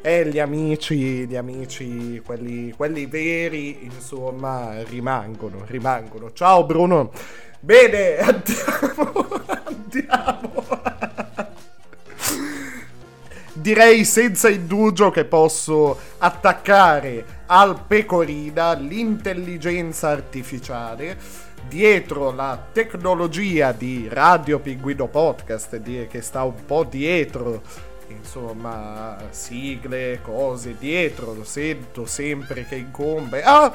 E gli amici, gli amici, quelli, quelli veri, insomma, rimangono, rimangono. Ciao Bruno. Bene, andiamo, andiamo. Direi senza indugio che posso attaccare al pecorina l'intelligenza artificiale dietro la tecnologia di Radio Pinguino Podcast che sta un po' dietro insomma, sigle, cose dietro, lo sento sempre che incombe. Ah!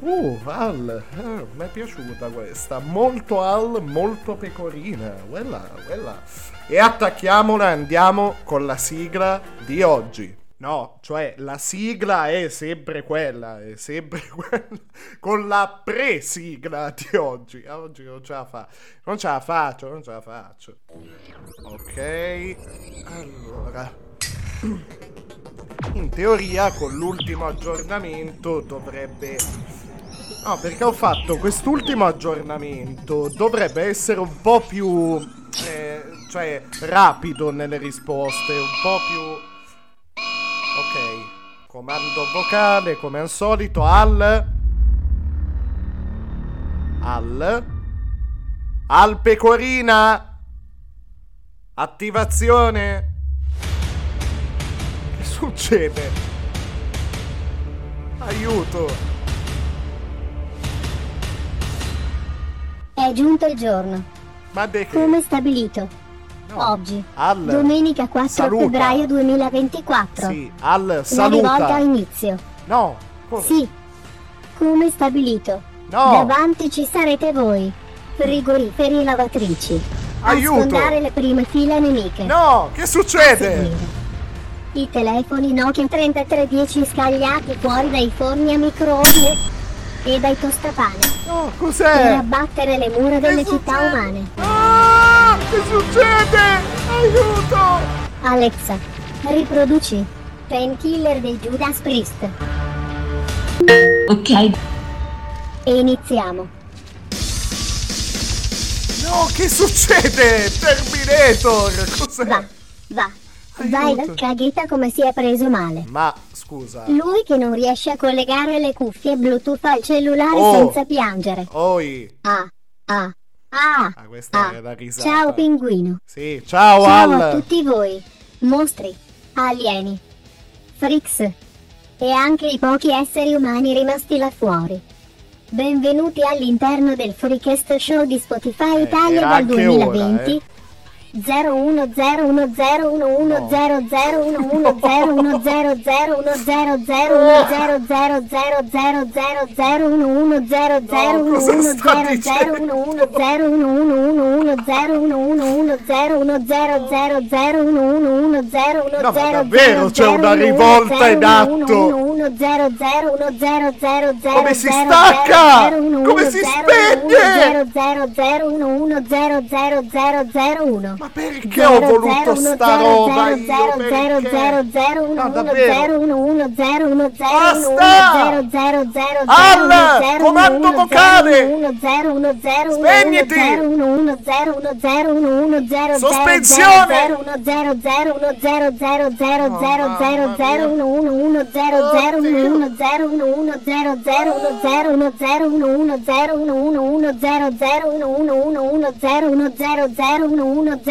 Uh, Al, eh, mi è piaciuta questa. Molto Al, molto pecorina. Quella, quella. E attacchiamola, andiamo con la sigla di oggi. No, cioè la sigla è sempre quella, è sempre quella. Con la pre-sigla di oggi. Oggi non ce la fa. Non ce la faccio, non ce la faccio. Ok. Allora. In teoria con l'ultimo aggiornamento dovrebbe... No, perché ho fatto quest'ultimo aggiornamento, dovrebbe essere un po' più... eh, cioè, rapido nelle risposte, un po' più... Ok, comando vocale come al solito, al... Al... Al pecorina! Attivazione! Che succede? Aiuto! È giunto il giorno. Ma de che? Come stabilito. Oggi, Al domenica 4 saluta. febbraio 2024. Sì, al La saluta. rivolta inizio. No, come? Sì. Come stabilito. No. Davanti ci sarete voi. Frigoriferi e lavatrici. Aiuto. A sfondare le prime file nemiche. No, che succede? I telefoni Nokia 3310 scagliati fuori dai forni a microonde e dai tostapane. No, Per cos'è? abbattere le mura delle città umane. Ah, che succede? Aiuto! Alexa, riproduci Painkiller dei Judas Priest. Ok. E iniziamo. No, che succede? Terminator! Cos'è? Va, va. Vai dal caghetta come si è preso male. Ma scusa. Lui che non riesce a collegare le cuffie Bluetooth al cellulare Oh. senza piangere. Oi. Ah, ah, ah. Ah, questa è la risata. Ciao pinguino. Sì, ciao, Ciao Al. a tutti voi. Mostri, alieni, freaks e anche i pochi esseri umani rimasti là fuori. Benvenuti all'interno del Freakest Show di Spotify Italia Eh, era dal anche 2020. ora, eh. 01011011010011010011010100110101010101010101010101010101010101010101010101010101010101010101010101010101010101010101010101010101010101010101010101010101010101010101010101010101010101010101010101010101010101010101010101010101010101010101010101010101010101010101010101010101010101010101010101010101010101010101010101010101010101010101010101010101010101010101010101010101010101010101010101010101010101010101010101010101010101010101010101010101010101010101010101010101010Come si stacca? Come si spegne? Ma perché ho voluto sta roba io? No, davvero. Al! Comando vocale! Spegniti! Sospensione!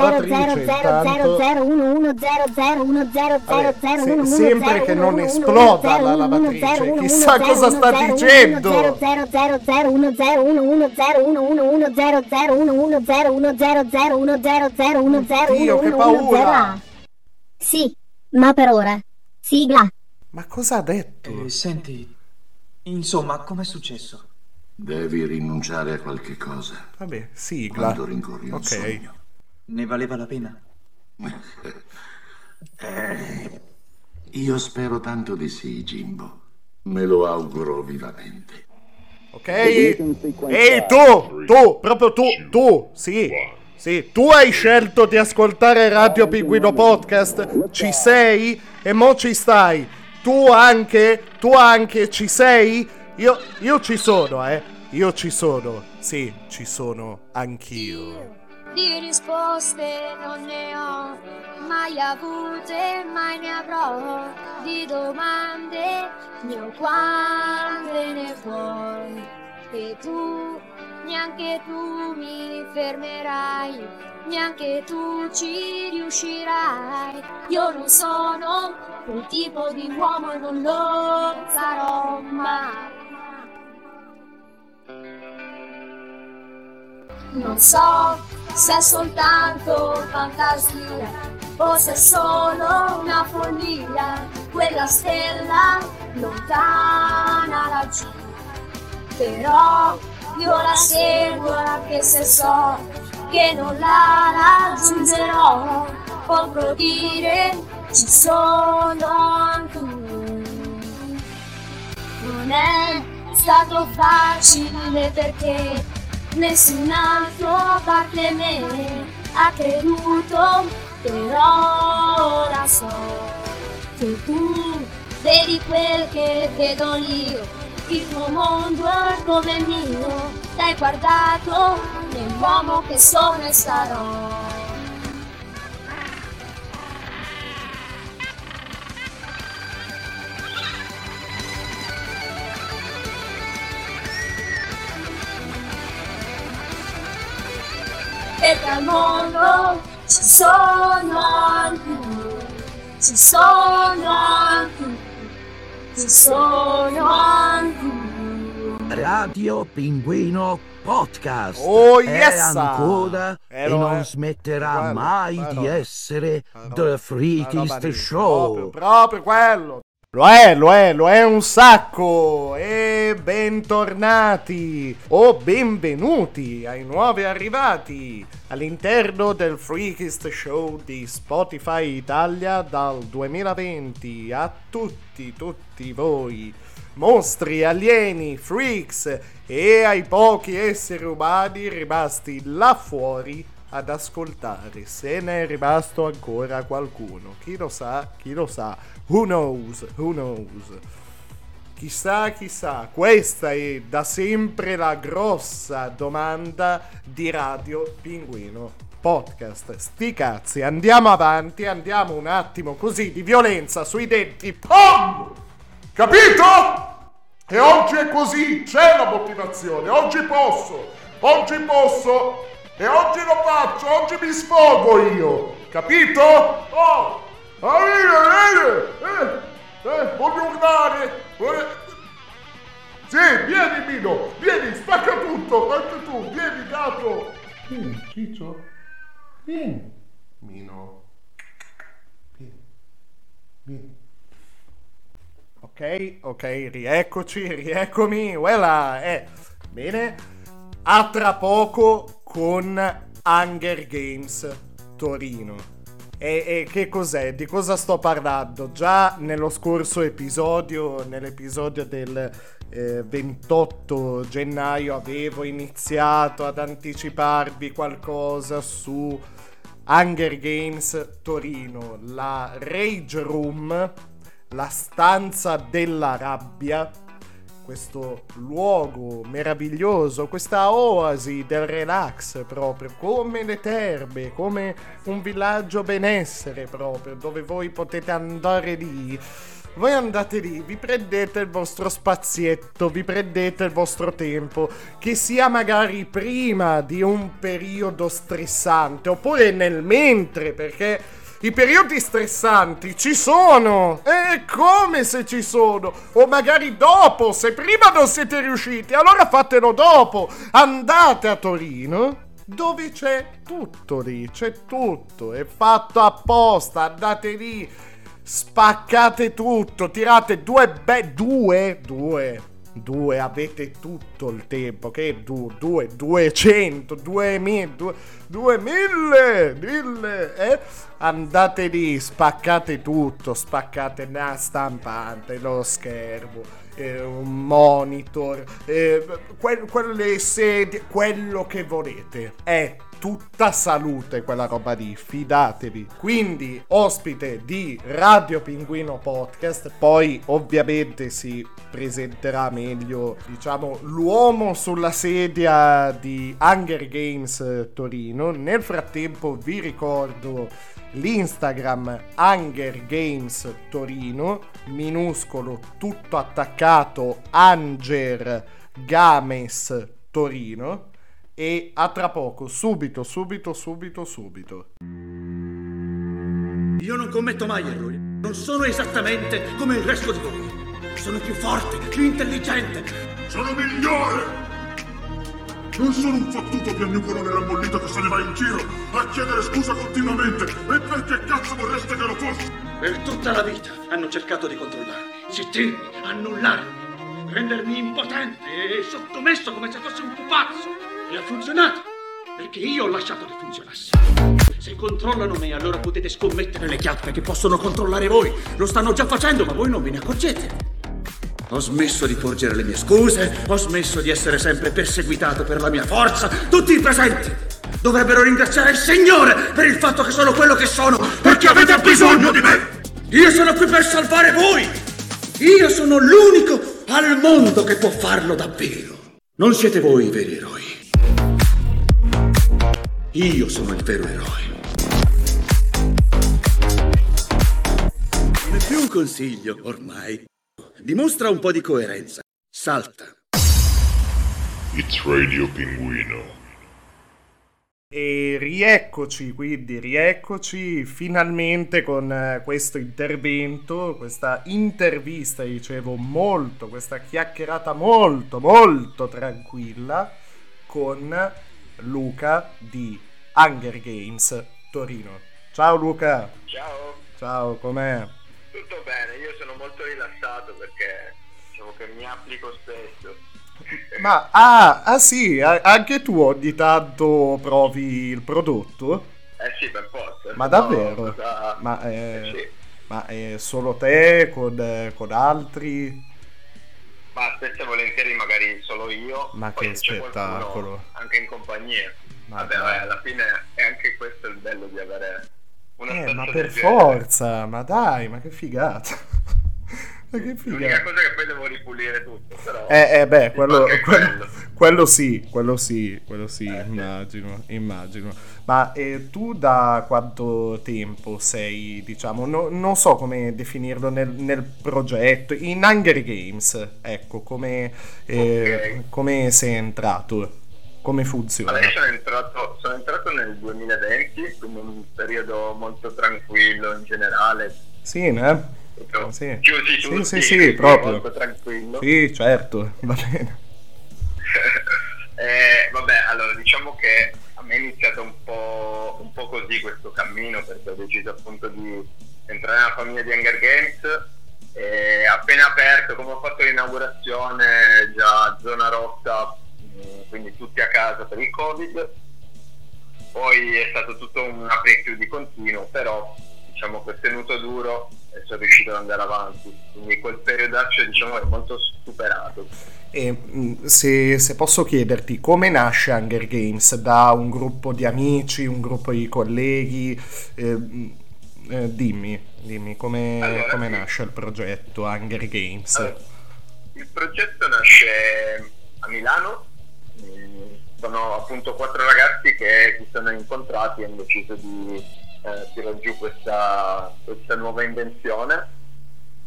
lavatrice sempre che non esploda la lavatrice, chissà cosa sta dicendo. Dio, che paura! Sì, ma per ora. Sigla. Ma cosa ha detto? Eh, senti, insomma, com'è successo? Devi rinunciare a qualche cosa. Vabbè, sigla. Quando rincorri un Ok. sogno. Ne valeva la pena? Eh, io spero tanto di sì, Jimbo. Me lo auguro vivamente. Ok? Ehi tu, tu, proprio tu, tu, sì, sì, tu hai scelto di ascoltare Radio Pinguino Podcast, ci sei e mo ci stai. Tu anche, tu anche ci sei? Io, io ci sono, eh, io ci sono, sì, ci sono anch'io. Di risposte non ne ho mai avute, mai ne avrò di domande, ne ho quante ne vuoi. E tu, neanche tu mi fermerai, neanche tu ci riuscirai. Io non sono quel tipo di uomo e non lo sarò mai. Non so se è soltanto fantasia o se è solo una follia, quella stella lontana laggiù. Però io la seguo anche se so che non la raggiungerò. Potrò dire ci sono anche tu. Non è stato facile perché nessun altro a parte me ha creduto, però ora so che tu vedi quel che vedo io, il tuo mondo è come il mio, l'hai guardato nell'uomo che sono e sarò. Al mondo ci sono anche tu, ci sono anche tu, ci sono anche tu. Radio Pinguino Podcast Oh, è yes! ancora Eh, e non è. smetterà Quello, mai quello. di essere The roba Freakist Show. Proprio, proprio quello. Lo è, lo è, lo è un sacco. E bentornati o benvenuti ai nuovi arrivati all'interno del Freakist Show di Spotify Italia dal 2020. A tutti, tutti voi, mostri, alieni, freaks e ai pochi esseri umani rimasti là fuori ad ascoltare se ne è rimasto ancora qualcuno. Chi lo sa, chi lo sa. Who knows, who knows. Chissà, chissà, questa è da sempre la grossa domanda di Radio Pinguino Podcast. Sti cazzi, andiamo avanti, andiamo un attimo così di violenza sui denti. POM! Capito? E oggi è così, c'è la motivazione, oggi posso, oggi posso e oggi lo faccio, oggi mi sfogo io, capito? Oh! Ah, eh, eh, eh, eh, voglio urlare! voglio- Sì, vieni Mino, vieni, spacca tutto, anche tu, vieni gatto! Vieni, Ciccio, vieni. Mino, vieni, vieni. Ok, ok, rieccoci, rieccomi, voilà, eh. Bene, a tra poco con Hunger Games Torino. E, e che cos'è? Di cosa sto parlando? Già nello scorso episodio, nell'episodio del eh, 28 gennaio, avevo iniziato ad anticiparvi qualcosa su Hunger Games Torino, la Rage Room, la stanza della rabbia, questo luogo meraviglioso, questa oasi del relax proprio, come le terme, come un villaggio benessere proprio, dove voi potete andare lì. Voi andate lì, vi prendete il vostro spazietto, vi prendete il vostro tempo, che sia magari prima di un periodo stressante, oppure nel mentre, perché i periodi stressanti ci sono! E come se ci sono? O magari dopo, se prima non siete riusciti, allora fatelo dopo! Andate a Torino, dove c'è tutto lì, c'è tutto, è fatto apposta, andate lì, spaccate tutto, tirate due be... due? Due? Due, avete tutto il tempo, che du, due, duecento, duemila, due, duemille, mille, eh? Andate lì, spaccate tutto, spaccate la stampante, lo schermo eh, un monitor, eh, que- quelle sedie, quello che volete. È tutta salute quella roba lì, fidatevi. Quindi, ospite di Radio Pinguino Podcast, poi ovviamente si presenterà meglio, diciamo, l'uomo sulla sedia di Hunger Games eh, Torino. Nel frattempo vi ricordo l'Instagram Hunger Games Torino, minuscolo, tutto attaccato, Anger Games Torino. E a tra poco, subito, subito, subito, subito. Io non commetto mai errori. Non sono esattamente come il resto di voi. Sono più forte, più intelligente. Sono migliore! Non sono un fottuto piagnucolone rammollito che se ne va in giro a chiedere scusa continuamente. E perché cazzo vorreste che lo fosse? Per tutta la vita hanno cercato di controllarmi, zittirmi, annullarmi, rendermi impotente e sottomesso come se fossi un pupazzo. E ha funzionato, perché io ho lasciato che funzionasse. Se controllano me, allora potete scommettere le chiappe che possono controllare voi. Lo stanno già facendo, ma voi non ve ne accorgete. Ho smesso di porgere le mie scuse, ho smesso di essere sempre perseguitato per la mia forza. Tutti i presenti dovrebbero ringraziare il Signore per il fatto che sono quello che sono, perché avete bisogno di me. Io sono qui per salvare voi. Io sono l'unico al mondo che può farlo davvero. Non siete voi i veri eroi. Io sono il vero eroe. Non è più un consiglio, ormai. Dimostra un po' di coerenza. Salta. It's Radio Pinguino. E rieccoci, quindi rieccoci finalmente con eh, questo intervento, questa intervista, dicevo, molto, questa chiacchierata molto, molto tranquilla con Luca di Hunger Games Torino. Ciao Luca! Ciao, Ciao, com'è? tutto bene, io sono molto rilassato perché diciamo che mi applico spesso. Ma, ah, ah sì, anche tu ogni tanto provi il prodotto? Eh sì, per forza. Ma no, davvero? cosa- Ma, eh, Eh sì. ma è solo te con, eh, con altri? Ma spesso e volentieri magari solo io. Ma che spettacolo. Anche in compagnia. Ma Vabbè, dai. alla fine è anche questo il bello di avere una Eh, ma per forza, ma dai, ma che figata. Ma che L'unica figata. cosa è che poi devo ripulire tutto, però... Eh, eh, beh, quello, quello, quello. quello sì, quello sì, quello sì, Eh, immagino, immagino. Ma eh, tu da quanto tempo sei, diciamo, no- non so come definirlo nel, nel progetto, in Hunger Games, ecco, come, eh, come sei entrato, come funziona? Allora, io sono entrato, sono entrato nel 2020, quindi un periodo molto tranquillo in generale. Sì, ne? Proprio Sì. Chiusi Sì, tutti, sì, sì, quindi proprio. molto tranquillo. Sì, certo, va bene. Eh, vabbè, allora diciamo che a me è iniziato un po', un po' così questo cammino perché ho deciso appunto di entrare nella famiglia di Hunger Games e appena aperto, come ho fatto l'inaugurazione, già zona rossa, mh, quindi tutti a casa per il Covid, poi è stato tutto un apri e chiudi continuo, però diciamo che ho tenuto duro e sono riuscito ad andare avanti, quindi quel periodaccio diciamo è molto superato. E mh, se, se posso chiederti, come nasce Hunger Games? Da un gruppo di amici, un gruppo di colleghi? Eh, mh, eh, dimmi, dimmi, come, Allora, come sì. nasce il progetto Hunger Games? Allora, Il progetto nasce a Milano, mm, sono appunto quattro ragazzi che si sono incontrati e hanno deciso di eh, tirare giù questa, questa nuova invenzione.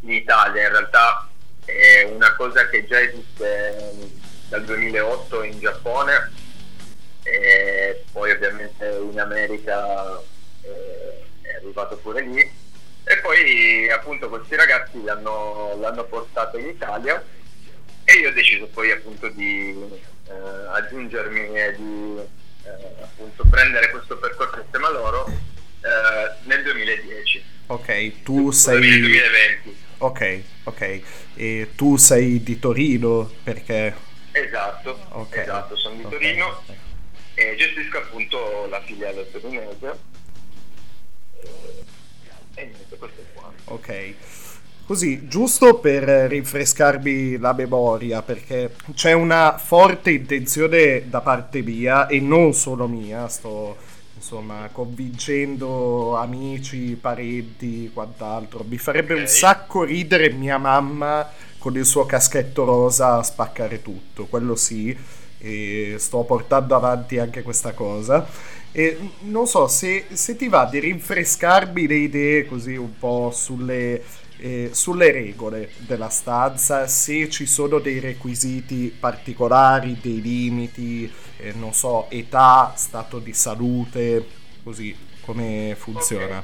In Italia in realtà è una cosa che già esiste mm, dal 2008 in Giappone. E poi ovviamente in America eh, è arrivato pure lì. E poi appunto questi ragazzi l'hanno, l'hanno portato in Italia. E io ho deciso poi appunto di eh, aggiungermi e di eh, appunto prendere questo percorso insieme a loro nel 2010 Ok, tu nel sei... 2020 Ok, ok. E tu sei di Torino perché... esatto Ok, esatto sono di ok, Torino e gestisco appunto la filiale torinese. E, e niente questo è qua. Ok. Così, giusto per rinfrescarmi la memoria, perché c'è una forte intenzione da parte mia e non solo mia, sto insomma convincendo amici, parenti, quant'altro. Mi farebbe un sacco ridere mia mamma con il suo caschetto rosa a spaccare tutto, quello sì, e sto portando avanti anche questa cosa. E non so se, se ti va di rinfrescarmi le idee così un po' sulle, eh, sulle regole della stanza, se ci sono dei requisiti particolari, dei limiti, eh, non so, età, stato di salute, così come funziona.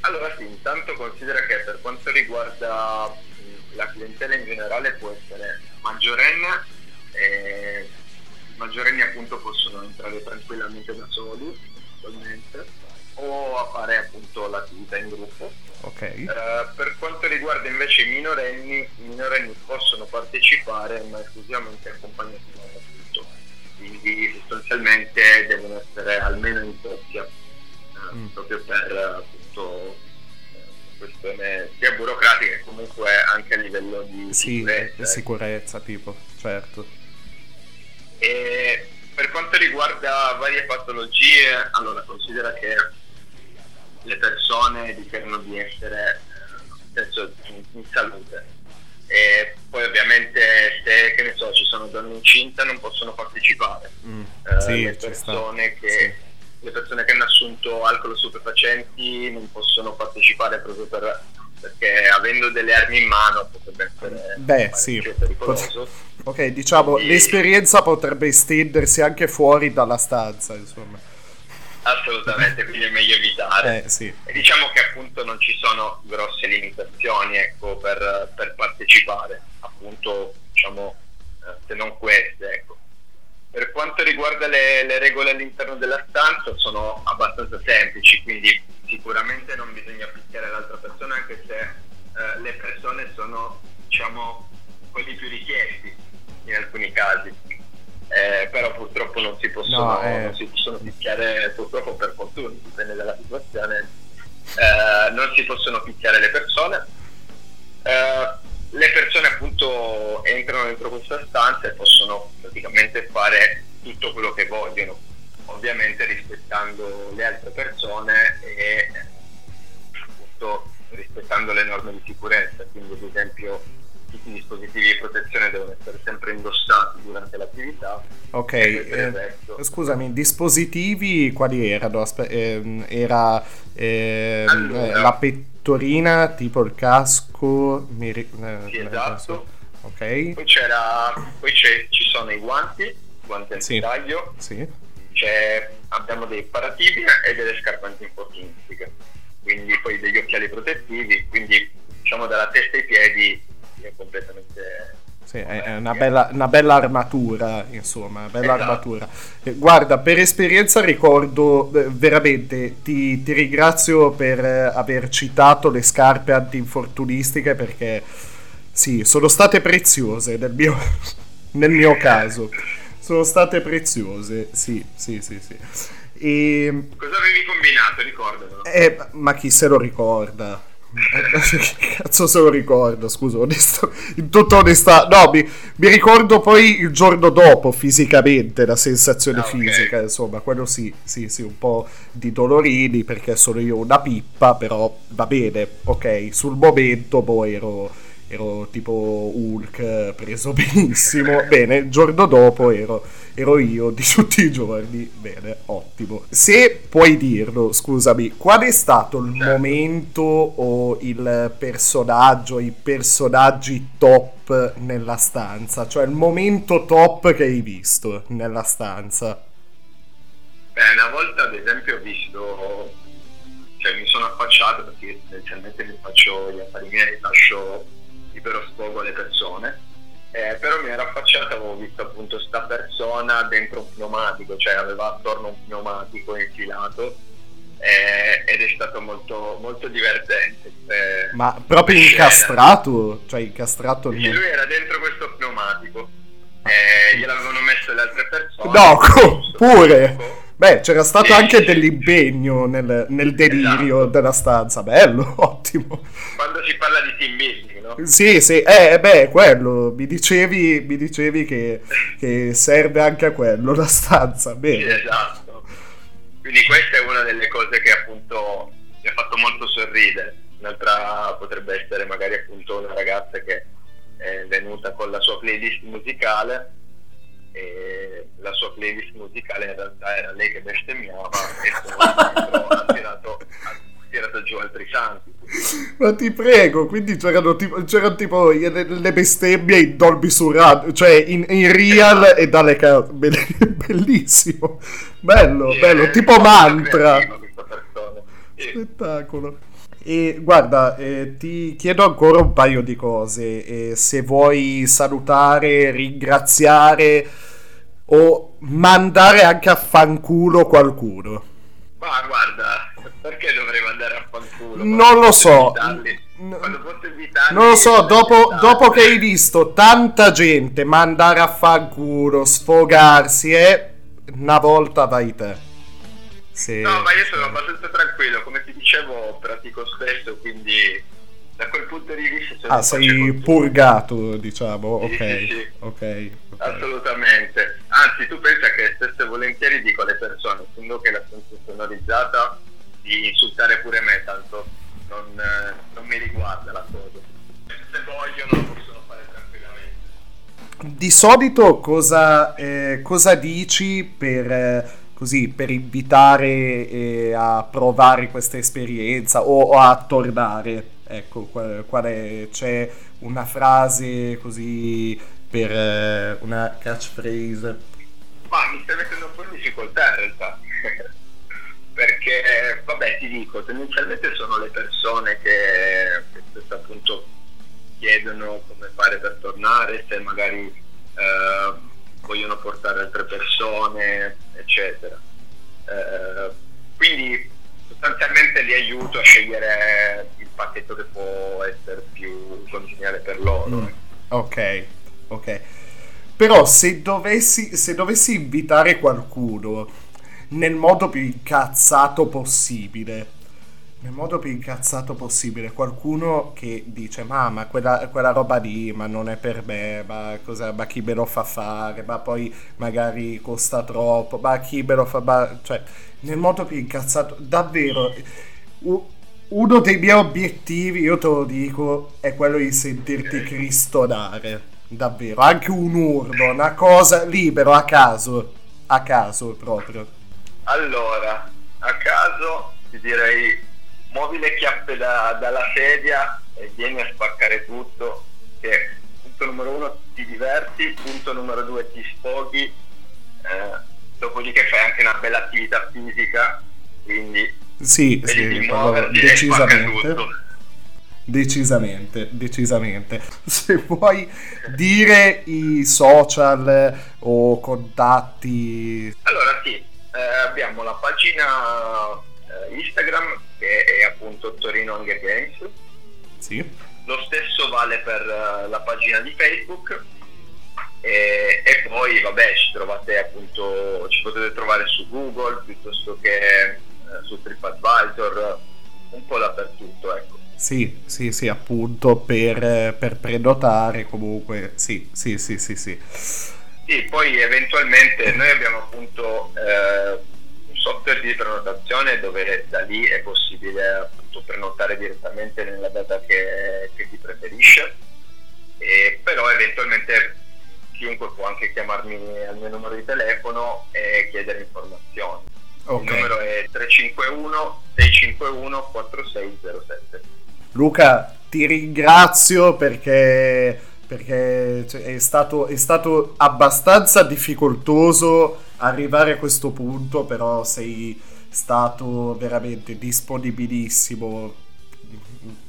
Allora sì, intanto considera che per quanto riguarda la clientela in generale può essere maggiorenne, e i maggiorenni appunto possono entrare tranquillamente da soli, o a fare appunto l'attività in gruppo. Ok. Eh, per quanto riguarda invece i minorenni, i minorenni possono partecipare ma esclusivamente accompagnati da un adulto, quindi sostanzialmente devono essere almeno in coppia, eh, Mm. proprio per appunto eh, questione sia burocratica che comunque anche a livello di Sì, sicurezza. sicurezza tipo, certo. E per quanto riguarda varie patologie, allora considera che le persone dichiarano di essere eh, nel senso, in, in salute e poi ovviamente se che ne so ci sono donne incinte non possono partecipare Mm, Eh, sì, le persone che le persone che hanno assunto alcol stupefacenti non possono partecipare proprio per, perché avendo delle armi in mano potrebbe essere Beh, sì. pericoloso. Ok, diciamo, Quindi- l'esperienza potrebbe estendersi anche fuori dalla stanza, insomma. Assolutamente, quindi è meglio evitare. Eh, sì. E diciamo che appunto non ci sono grosse limitazioni ecco, per, per partecipare, appunto, diciamo, eh, se non queste. Ecco. Per quanto riguarda le, le regole all'interno della stanza sono abbastanza semplici, quindi sicuramente non bisogna picchiare l'altra persona anche se eh, le persone sono, diciamo, quelli più richiesti in alcuni casi. Eh, però purtroppo non si possono, No, eh. non si possono picchiare, purtroppo per fortuna, dipende dalla situazione, eh, non si possono picchiare le persone. Eh, le persone appunto entrano dentro questa stanza e possono praticamente fare tutto quello che vogliono, ovviamente rispettando le altre persone e appunto rispettando le norme di sicurezza, quindi ad esempio tutti i dispositivi di protezione devono essere sempre indossati durante l'attività. Ok, eh, resto- scusami, dispositivi quali erano? Aspe- ehm, era ehm, Allora. eh, la pettorina, tipo il casco, mi ri- eh, Sì, esatto. Ok, Poi, c'era, poi ci sono i guanti, guanti Sì. antitaglio, sì. c'è- abbiamo dei paratibia e delle scarpe antinfortunistiche, quindi poi degli occhiali protettivi, quindi diciamo dalla testa ai piedi è completamente... Sì, è una bella, una bella armatura, insomma, bella Esatto. armatura. Eh, Guarda, per esperienza ricordo, eh, veramente, ti, ti ringrazio per eh, aver citato le scarpe antinfortunistiche perché, sì, sono state preziose nel mio, nel mio caso. Sono state preziose, sì, sì, sì, sì. E, Cosa avevi combinato? Ricordamelo. eh, ma chi se lo ricorda? Eh, Che cazzo se lo ricordo? Scusa, onesto- in tutta onestà, no, mi, mi ricordo poi il giorno dopo fisicamente la sensazione Ah, fisica, insomma, quello sì, sì, sì, un po' di dolorini perché sono io una pippa, però va bene, ok, sul momento poi ero, ero tipo Hulk, eh, preso benissimo, bene, il giorno dopo ero, ero io di tutti i giorni, bene, ottimo. Se puoi dirlo, scusami, qual è stato il momento o il personaggio, i personaggi top nella stanza? Cioè il momento top che hai visto nella stanza? Beh, una volta ad esempio ho visto, cioè mi sono affacciato perché io tendenzialmente mi faccio gli affari miei, lascio libero sfogo alle persone, eh, però mi ero affacciato e avevo visto appunto sta persona dentro un pneumatico, cioè aveva attorno un pneumatico infilato eh, ed è stato molto, molto divertente. eh, Ma proprio incastrato? Cioè incastrato Sì, nel- lui era dentro questo pneumatico, eh, gliel'avevano messo le altre persone. No, co- pure! Beh, c'era stato Sì, anche sì. dell'impegno nel, nel delirio Esatto. della stanza, bello, ottimo. Quando si parla di team building, no? Sì, sì, eh, beh, quello, mi dicevi, mi dicevi che, che serve anche a quello la stanza, Sì, bene. esatto. Quindi questa è una delle cose che appunto mi ha fatto molto sorridere. Un'altra potrebbe essere magari appunto una ragazza che è venuta con la sua playlist musicale e la sua playlist musicale in realtà era lei che bestemmiava e poi ha tirato, ha tirato giù altri santi. Ma ti prego, quindi c'erano tipo, c'erano tipo le, le bestemmie in Dolby Surround, cioè in, in real e dalle carte. Bellissimo, bello, bello, tipo mantra. Spettacolo. E guarda, eh, ti chiedo ancora un paio di cose. eh, se vuoi salutare, ringraziare o mandare anche a fanculo qualcuno. Ma guarda, perché dovrei andare a fanculo? Non lo so. Non lo so, dopo, dopo che hai visto tanta gente mandare a fanculo, sfogarsi, eh, una volta vai te. Se- No, ma io sono abbastanza tranquillo, come ti dicevo pratico spesso, quindi da quel punto di vista Ah, sei purgato, diciamo, Sì, ok. sì, sì. Ok. Assolutamente. Anzi, tu pensa che spesso e volentieri dico alle persone, essendo che la stanza sonorizzata, di insultare pure me, tanto non, eh, non mi riguarda la cosa. Se vogliono lo possono fare tranquillamente. Di solito cosa, eh, cosa dici per, eh, così, per invitare eh, a provare questa esperienza o, o a tornare? Ecco, qual, qual è? C'è una frase così per eh, una catchphrase? Ma mi stai mettendo un po' in difficoltà in realtà. Perché, vabbè, ti dico, tendenzialmente sono le persone che, che appunto chiedono come fare per tornare, se magari eh, vogliono portare altre persone, eccetera. Eh, quindi sostanzialmente li aiuto a scegliere il pacchetto che può essere più congeniale per loro. Mm, Ok, ok. Però se dovessi, se dovessi invitare qualcuno nel modo più incazzato possibile, nel modo più incazzato possibile, qualcuno che dice ma, ma quella, quella roba lì, ma non è per me, ma, cosa, ma chi me lo fa fare, ma poi magari costa troppo, ma chi me lo fa... ma- cioè, nel modo più incazzato, davvero... u- uno dei miei obiettivi, io te lo dico, è quello di sentirti cristonare. Davvero, anche un urlo, una cosa libero, a caso. A caso proprio. Allora, a caso ti direi muovi le chiappe da- dalla sedia e vieni a spaccare tutto che punto numero uno ti diverti, punto numero due ti sfoghi, eh, dopodiché fai anche una bella attività fisica, quindi Sì, sì, decisamente. Decisamente, decisamente. Se vuoi dire i social o contatti. Allora sì, eh, abbiamo la pagina eh, Instagram che è appunto Torino Hunger Games, Sì. lo stesso vale per eh, la pagina di Facebook e, e poi vabbè ci trovate appunto, ci potete trovare su Google piuttosto che eh, su TripAdvisor, un po' dappertutto ecco. Sì, sì, sì, appunto per, per prenotare comunque. Sì, sì, sì, sì, sì. Sì, poi eventualmente noi abbiamo appunto eh, software di prenotazione dove da lì è possibile appunto prenotare direttamente nella data che, che ti preferisce, e, però eventualmente chiunque può anche chiamarmi al mio numero di telefono e chiedere informazioni. Ok. Il numero è 351 651 4607. Luca, ti ringrazio perché, perché cioè, è, stato, è stato abbastanza difficoltoso arrivare a questo punto, però sei stato veramente disponibilissimo,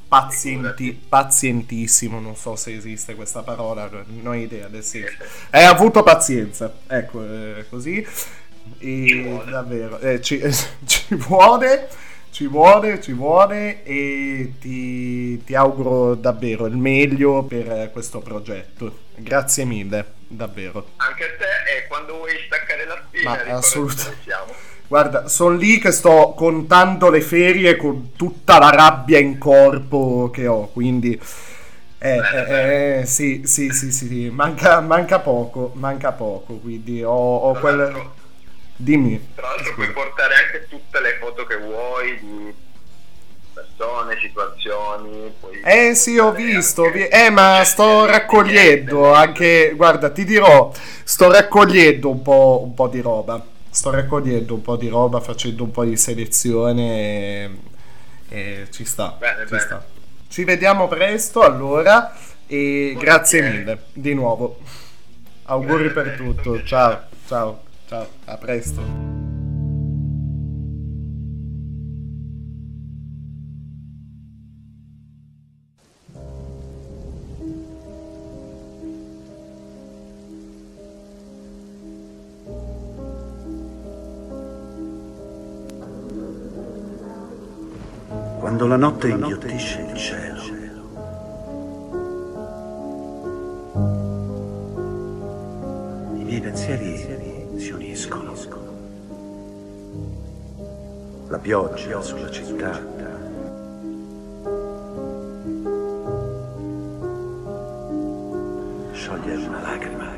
pazienti- pazientissimo, non so se esiste questa parola, non ho idea del senso. Hai avuto pazienza, ecco, eh, così. E davvero, eh, ci, ci vuole, ci vuole, ci vuole e ti, ti auguro davvero il meglio per questo progetto. Grazie mille, davvero. Anche a te e quando vuoi staccare la spina Ma ricorda assolut- dove siamo. Guarda, sono lì che sto contando le ferie con tutta la rabbia in corpo che ho, quindi... Eh, eh, eh, sì, sì, sì, sì, sì, Manca, manca poco, manca poco, quindi ho, ho quel... Dimmi. Tra l'altro puoi portare anche tutte le foto che vuoi di persone, situazioni. Eh sì, ho visto, vi- eh ma sto raccogliendo anche, guarda, ti dirò, sto raccogliendo un po', un po' di roba, sto raccogliendo un po' di roba, facendo un po' di selezione e, e ci sta, Bene, ci bene. sta. Ci vediamo presto allora e grazie mille di nuovo. Auguri per tutto, ciao, ciao, ciao, a presto. Quando la notte inghiottisce il cielo. I miei pensieri La pioggia sulla città. Scioglie una lacrima.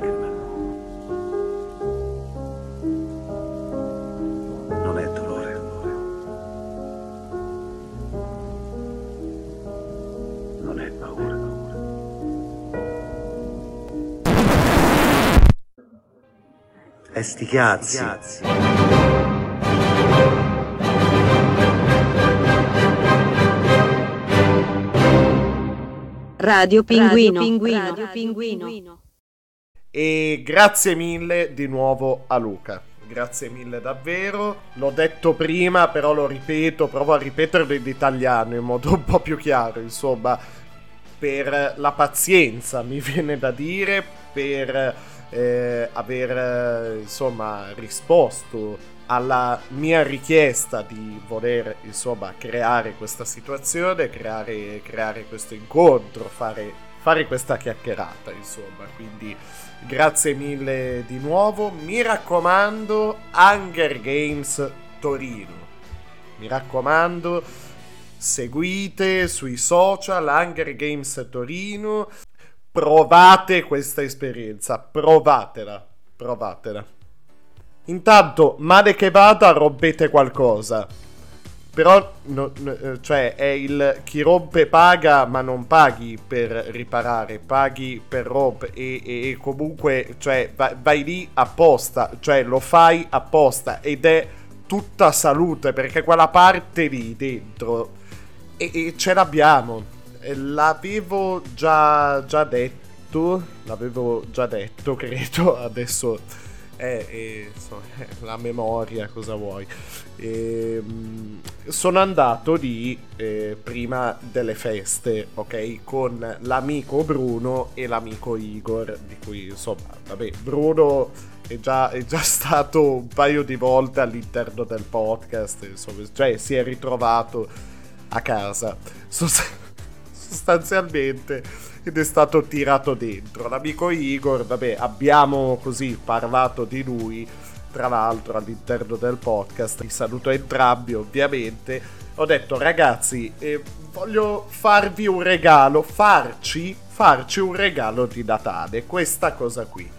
Non è dolore. Non è paura. E sti cazzi. Radio Pinguino. Radio Pinguino. E grazie mille di nuovo a Luca. Grazie mille davvero. L'ho detto prima, però lo ripeto, provo a ripeterlo in italiano in modo un po' più chiaro, insomma, per la pazienza, mi viene da dire, per eh, aver eh, insomma risposto alla mia richiesta di voler insomma creare questa situazione, creare, creare questo incontro, fare, fare questa chiacchierata, insomma, quindi grazie mille di nuovo. Mi raccomando, Hunger Games Torino. Mi raccomando, seguite sui social Hunger Games Torino. Provate questa esperienza, provatela, provatela. Intanto, male che vada, rompete qualcosa. Però, no- no- eh, cioè, è il chi rompe paga, ma non paghi per riparare, paghi per rompere. E, e- comunque, cioè, va- vai lì apposta, cioè, lo fai apposta. Ed è tutta salute, perché quella parte lì dentro. E, e ce l'abbiamo. Eh, L'avevo già, già detto. L'avevo già detto, credo. Adesso. Eh, eh, insomma, eh, la memoria, cosa vuoi? Ehm, sono andato lì eh, prima delle feste, ok? Con l'amico Bruno e l'amico Igor, di cui insomma, vabbè, Bruno è già, è già stato un paio di volte all'interno del podcast, insomma, cioè si è ritrovato a casa. Sost- sostanzialmente ed è stato tirato dentro. L'amico Igor, vabbè, abbiamo così parlato di lui, tra l'altro all'interno del podcast. Vi saluto entrambi, ovviamente. Ho detto, ragazzi, eh, voglio farvi un regalo, farci, farci un regalo di Natale, questa cosa qui.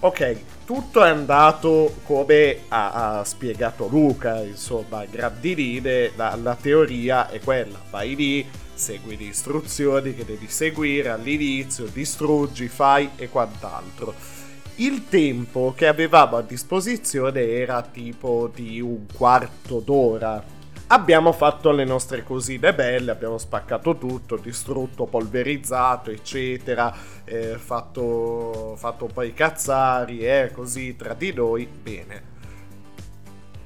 Ok, tutto è andato come ha, ha spiegato Luca, insomma, grandi linee, la, la teoria è quella, vai lì, segui le istruzioni che devi seguire all'inizio, distruggi, fai e quant'altro. Il tempo che avevamo a disposizione era tipo di un quarto d'ora. Abbiamo fatto le nostre cosine belle, abbiamo spaccato tutto, distrutto, polverizzato, eccetera, eh, fatto, fatto i cazzari, eh, così tra di noi, bene.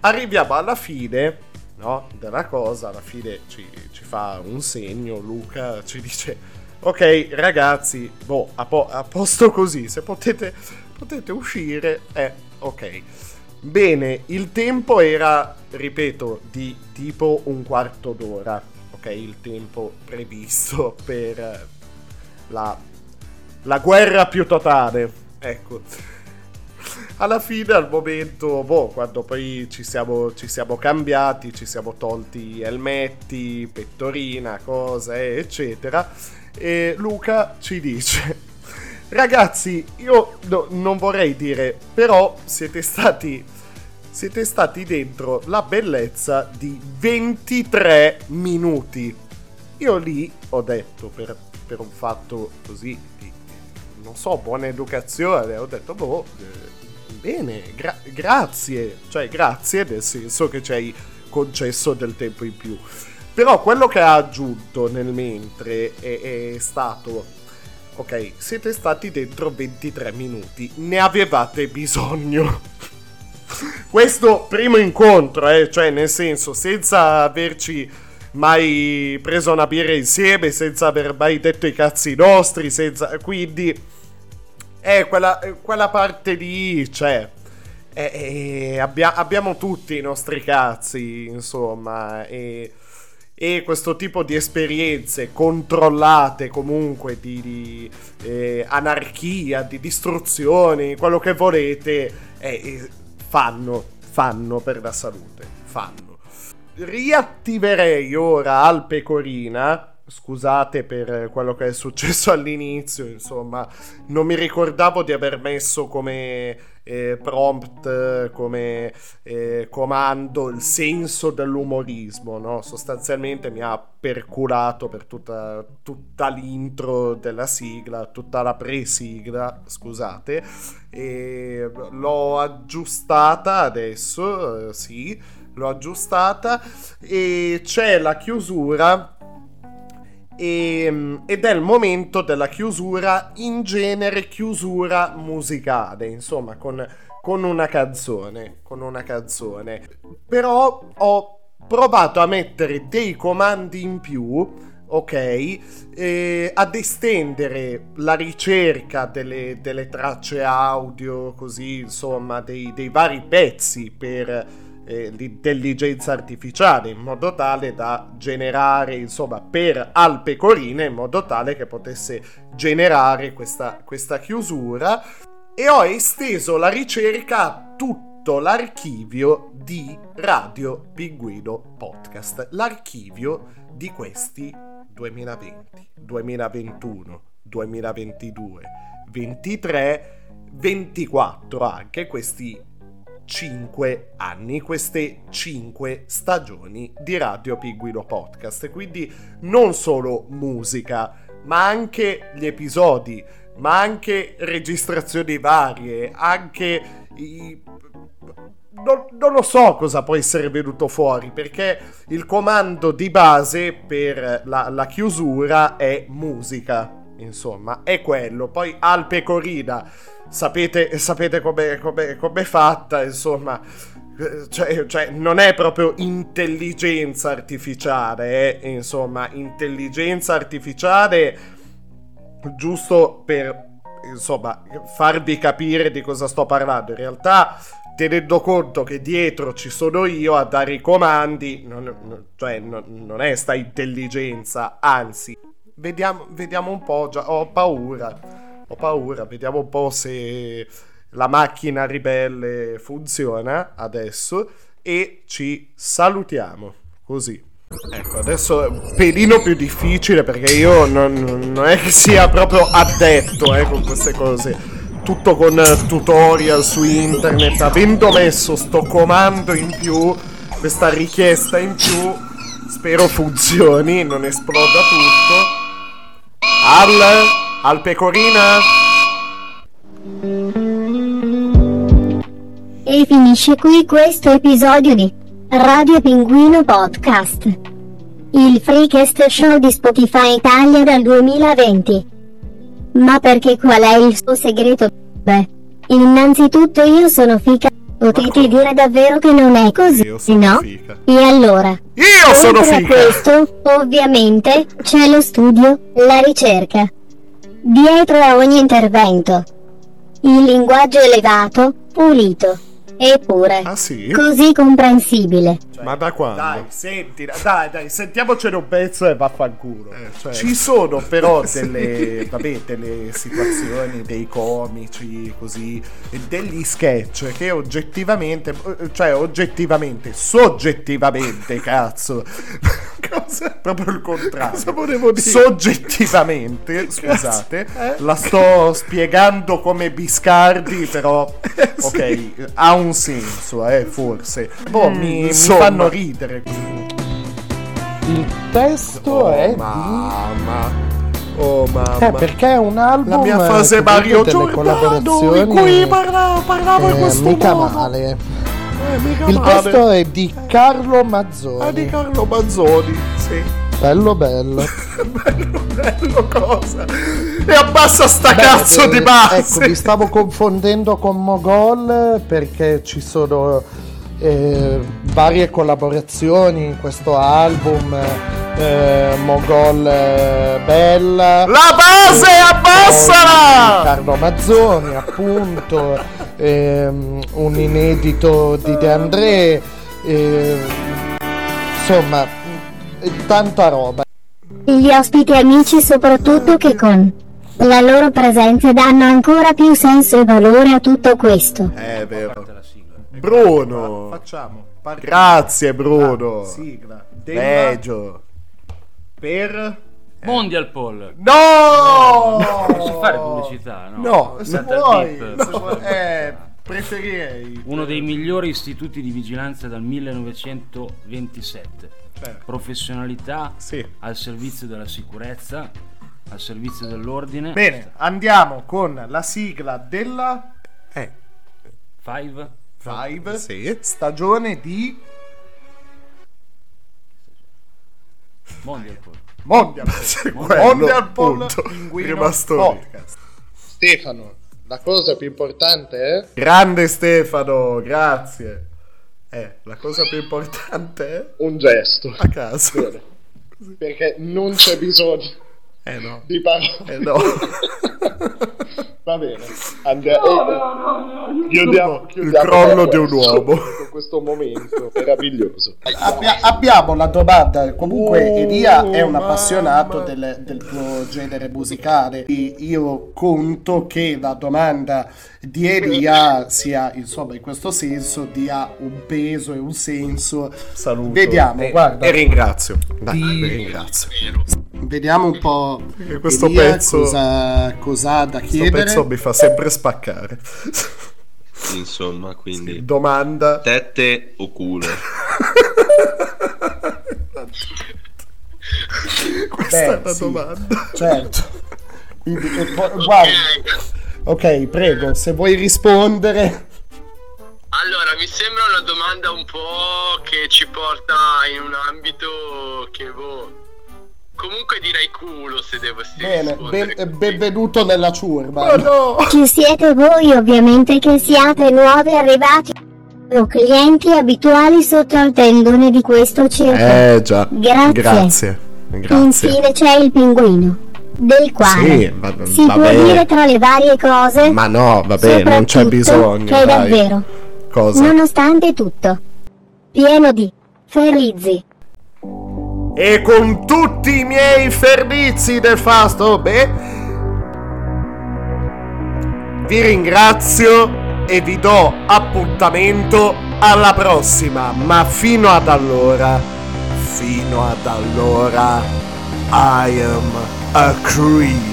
Arriviamo alla fine no, della cosa, alla fine ci, ci fa un segno, Luca ci dice, ok ragazzi, boh, a, po- a posto così, se potete, potete uscire, eh, ok. Bene, il tempo era, ripeto, di tipo un quarto d'ora, ok, il tempo previsto per la, la guerra più totale, ecco. Alla fine, al momento, boh, quando poi ci siamo, ci siamo cambiati, ci siamo tolti elmetti, pettorina, cose, eccetera, e Luca ci dice... Ragazzi, io no- non vorrei dire, però siete stati, siete stati dentro la bellezza di 23 minuti. Io lì ho detto, per, per un fatto così non so, buona educazione, ho detto, boh, eh, bene, gra- grazie, cioè grazie nel senso che ci hai concesso del tempo in più. Però quello che ha aggiunto nel mentre è, è stato Ok, siete stati dentro 23 minuti, ne avevate bisogno. Questo primo incontro, eh, cioè nel senso, senza averci mai preso una birra insieme, senza aver mai detto i cazzi nostri, senza... Quindi, è quella, eh, quella parte lì, cioè... eh, eh, abbia- abbiamo tutti i nostri cazzi, insomma, e e questo tipo di esperienze controllate comunque di, di, eh, anarchia, di distruzione, quello che volete, eh, eh, fanno, fanno per la salute, fanno. Riattiverei ora al pecorina. Scusate per quello che è successo all'inizio, insomma, non mi ricordavo di aver messo come eh, prompt, come eh, comando il senso dell'umorismo, no? Sostanzialmente mi ha perculato per tutta, tutta l'intro della sigla, tutta la pre-sigla, scusate, e l'ho aggiustata adesso, eh, sì, l'ho aggiustata. E c'è la chiusura. E, ed è il momento della chiusura, in genere chiusura musicale, insomma, con, con una canzone, con una canzone. Però ho provato a mettere dei comandi in più, ok, eh, ad estendere la ricerca delle, delle tracce audio, così, insomma, dei, dei vari pezzi per eh, l'intelligenza artificiale in modo tale da generare, insomma, per al pecorine in modo tale che potesse generare questa, questa chiusura. E ho esteso la ricerca a tutto l'archivio di Radio Pinguino Podcast, l'archivio di questi 2020, 2021, 2022, 23, 24 anche questi 5 anni, queste 5 stagioni di Radio Pinguino Podcast. Quindi non solo musica, ma anche gli episodi, ma anche registrazioni varie, anche i... Non, non, lo so cosa può essere venuto fuori perché il comando di base per la, la chiusura è musica insomma è quello poi al pecorina sapete, sapete com'è, com'è fatta, insomma. Cioè, cioè, non è proprio intelligenza artificiale, eh? insomma, intelligenza artificiale giusto per, insomma, farvi capire di cosa sto parlando. In realtà, tenendo conto che dietro ci sono io a dare i comandi, non, cioè, non, non è sta intelligenza, anzi, vediamo, vediamo un po', già, ho paura. Ho paura, vediamo un po' se la macchina ribelle funziona adesso e ci salutiamo così. Ecco, adesso è un pelino più difficile perché io non, non è che sia proprio addetto eh, con queste cose. Tutto con tutorial su internet, avendo messo sto comando in più, questa richiesta in più, spero funzioni, non esploda tutto. Al al pecorina? E finisce qui questo episodio di Radio Pinguino Podcast. Il freakest show di Spotify Italia dal 2020. Ma perché qual è il suo segreto? Beh, innanzitutto io sono fica. Potete dire davvero che non è così, Io sono no? fica. E allora? Io sono Oltre a fica! questo, ovviamente, c'è lo studio, la ricerca. Dietro a ogni intervento. Il linguaggio elevato, pulito. Eppure, Ah sì? così comprensibile. Ma da quando? Dai, senti, dai, dai, sentiamocene un pezzo e vaffanculo. Ci sono però delle, vabbè, delle situazioni, dei comici, così, e degli sketch che oggettivamente, cioè oggettivamente, soggettivamente, cazzo. Cosa? Proprio il contrario. Cosa volevo dire? Soggettivamente, scusate, la sto spiegando come Biscardi, però ok, ha un senso, eh, forse. Boh, Mm, mi, mi insomma. Fanno ridere. Il testo Oh, è mamma. Oh mamma. di... Eh, perché è un album La mia fase che Mario Giordano collaborazioni in cui parla- parlavo in eh, questo mica modo. male. Eh, mica Il male. testo è di Carlo Mazzoni. Ah, di Carlo Mazzoni, sì. Bello bello. Bello cosa. E abbassa sta Beh, cazzo eh, di base. Ecco, vi stavo confondendo con Mogol perché ci sono eh, varie collaborazioni in questo album. eh, Mogol eh, Bella. La base, eh, abbassala! poi Carlo Mazzoni, appunto. ehm, un inedito di De André. ehm, insomma, tanta roba. Gli ospiti amici soprattutto che con la loro presenza danno ancora più senso e valore a tutto questo. È vero. Bruno. Facciamo. Grazie Bruno. sigla. Della- Begio. Per Mondial Paul. No! Posso fare pubblicità? No, No, se vuoi. beep. se vuoi. Eh, preferirei. Uno dei migliori istituti di vigilanza dal 1927. Certo. Professionalità al servizio della sicurezza, al servizio dell'ordine. Bene, andiamo con la sigla della Eh. Five. Five stagione di Mondial Paul. Mondial. Pinguino Rimasto. Podcast. Stefano, la cosa più importante è... Grande Stefano, grazie. Eh, la cosa più importante è Un gesto. a caso. Bene. Perché non c'è bisogno Eh no. di parole. Eh no. Va bene. Andiamo. Chiudiamo, Il chiudiamo crollo con di un uomo. con questo momento meraviglioso. Abbia- abbiamo la domanda. Comunque, Oh, Elia è un mamma. appassionato del, del tuo genere musicale. E Io conto che la domanda di Elia sia, insomma, in questo senso, dia un peso e un senso. Saluto. Vediamo, E- guarda. e ringrazio. Dai, Di- ringrazio. Vediamo un po' questo Elia pezzo- cosa, cosa ha da Questo chiedere. pezzo mi fa sempre spaccare. Insomma, quindi domanda tette o culo? Questa è Beh, una sì. domanda. Certo. Quindi, e poi- guarda. Ok, prego, se vuoi rispondere. Allora, mi sembra una domanda un po' che ci porta in un ambito che boh. Comunque direi culo se devo Bene, ben- benvenuto nella ciurma. Ci siete voi ovviamente che siate nuovi arrivati o clienti abituali sotto al tendone di questo circo. Eh già. Grazie. Grazie. Grazie. Infine c'è il pinguino, del quale Sì, va- si può vabbè. dire tra le varie cose Ma no, vabbè, non c'è bisogno. che è dai. davvero, Cosa? nonostante tutto, pieno di ferizzi. E con tutti i miei fernizi del fasto, beh, vi ringrazio e vi do appuntamento alla prossima. Ma fino ad allora, fino ad allora, I am a creep.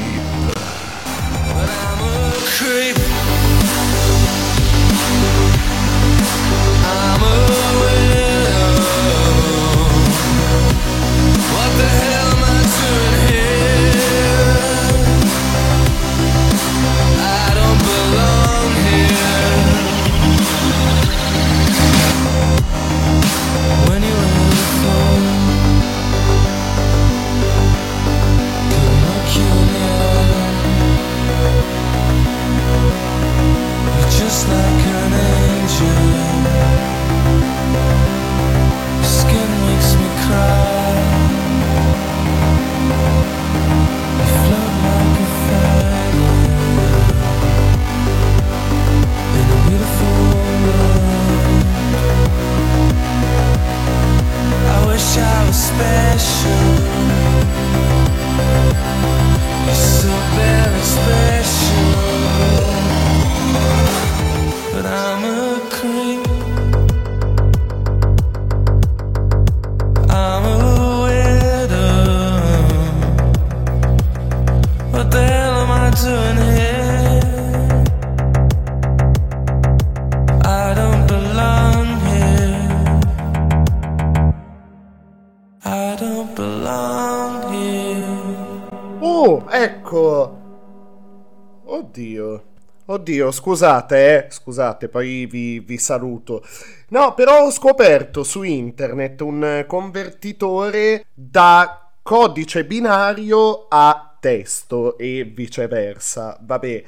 Oddio, scusate, eh. Scusate, poi vi, vi saluto. No, però ho scoperto su internet un convertitore da codice binario a testo e viceversa. Vabbè.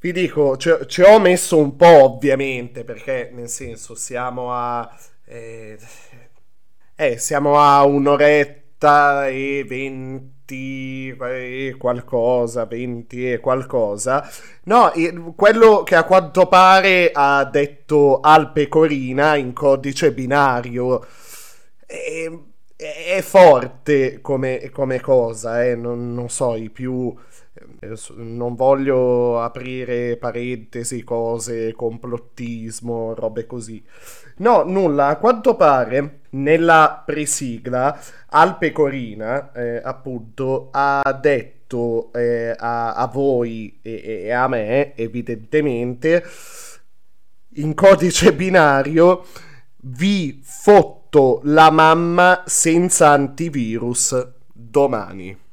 Vi dico, ci, ci ho messo un po' ovviamente, perché nel senso siamo a... Eh, eh, siamo a un'oretta e venti e qualcosa, venti e qualcosa. No, quello che a quanto pare ha detto Al Pecorina in codice binario è, è forte come, come cosa, eh? non, non so, i più non voglio aprire parentesi, cose, complottismo, robe così. No, nulla, a quanto pare nella presigla Al Pecorina, eh, appunto, ha detto eh, a, a, voi e, e a me, evidentemente, in codice binario, vi fotto la mamma senza antivirus domani.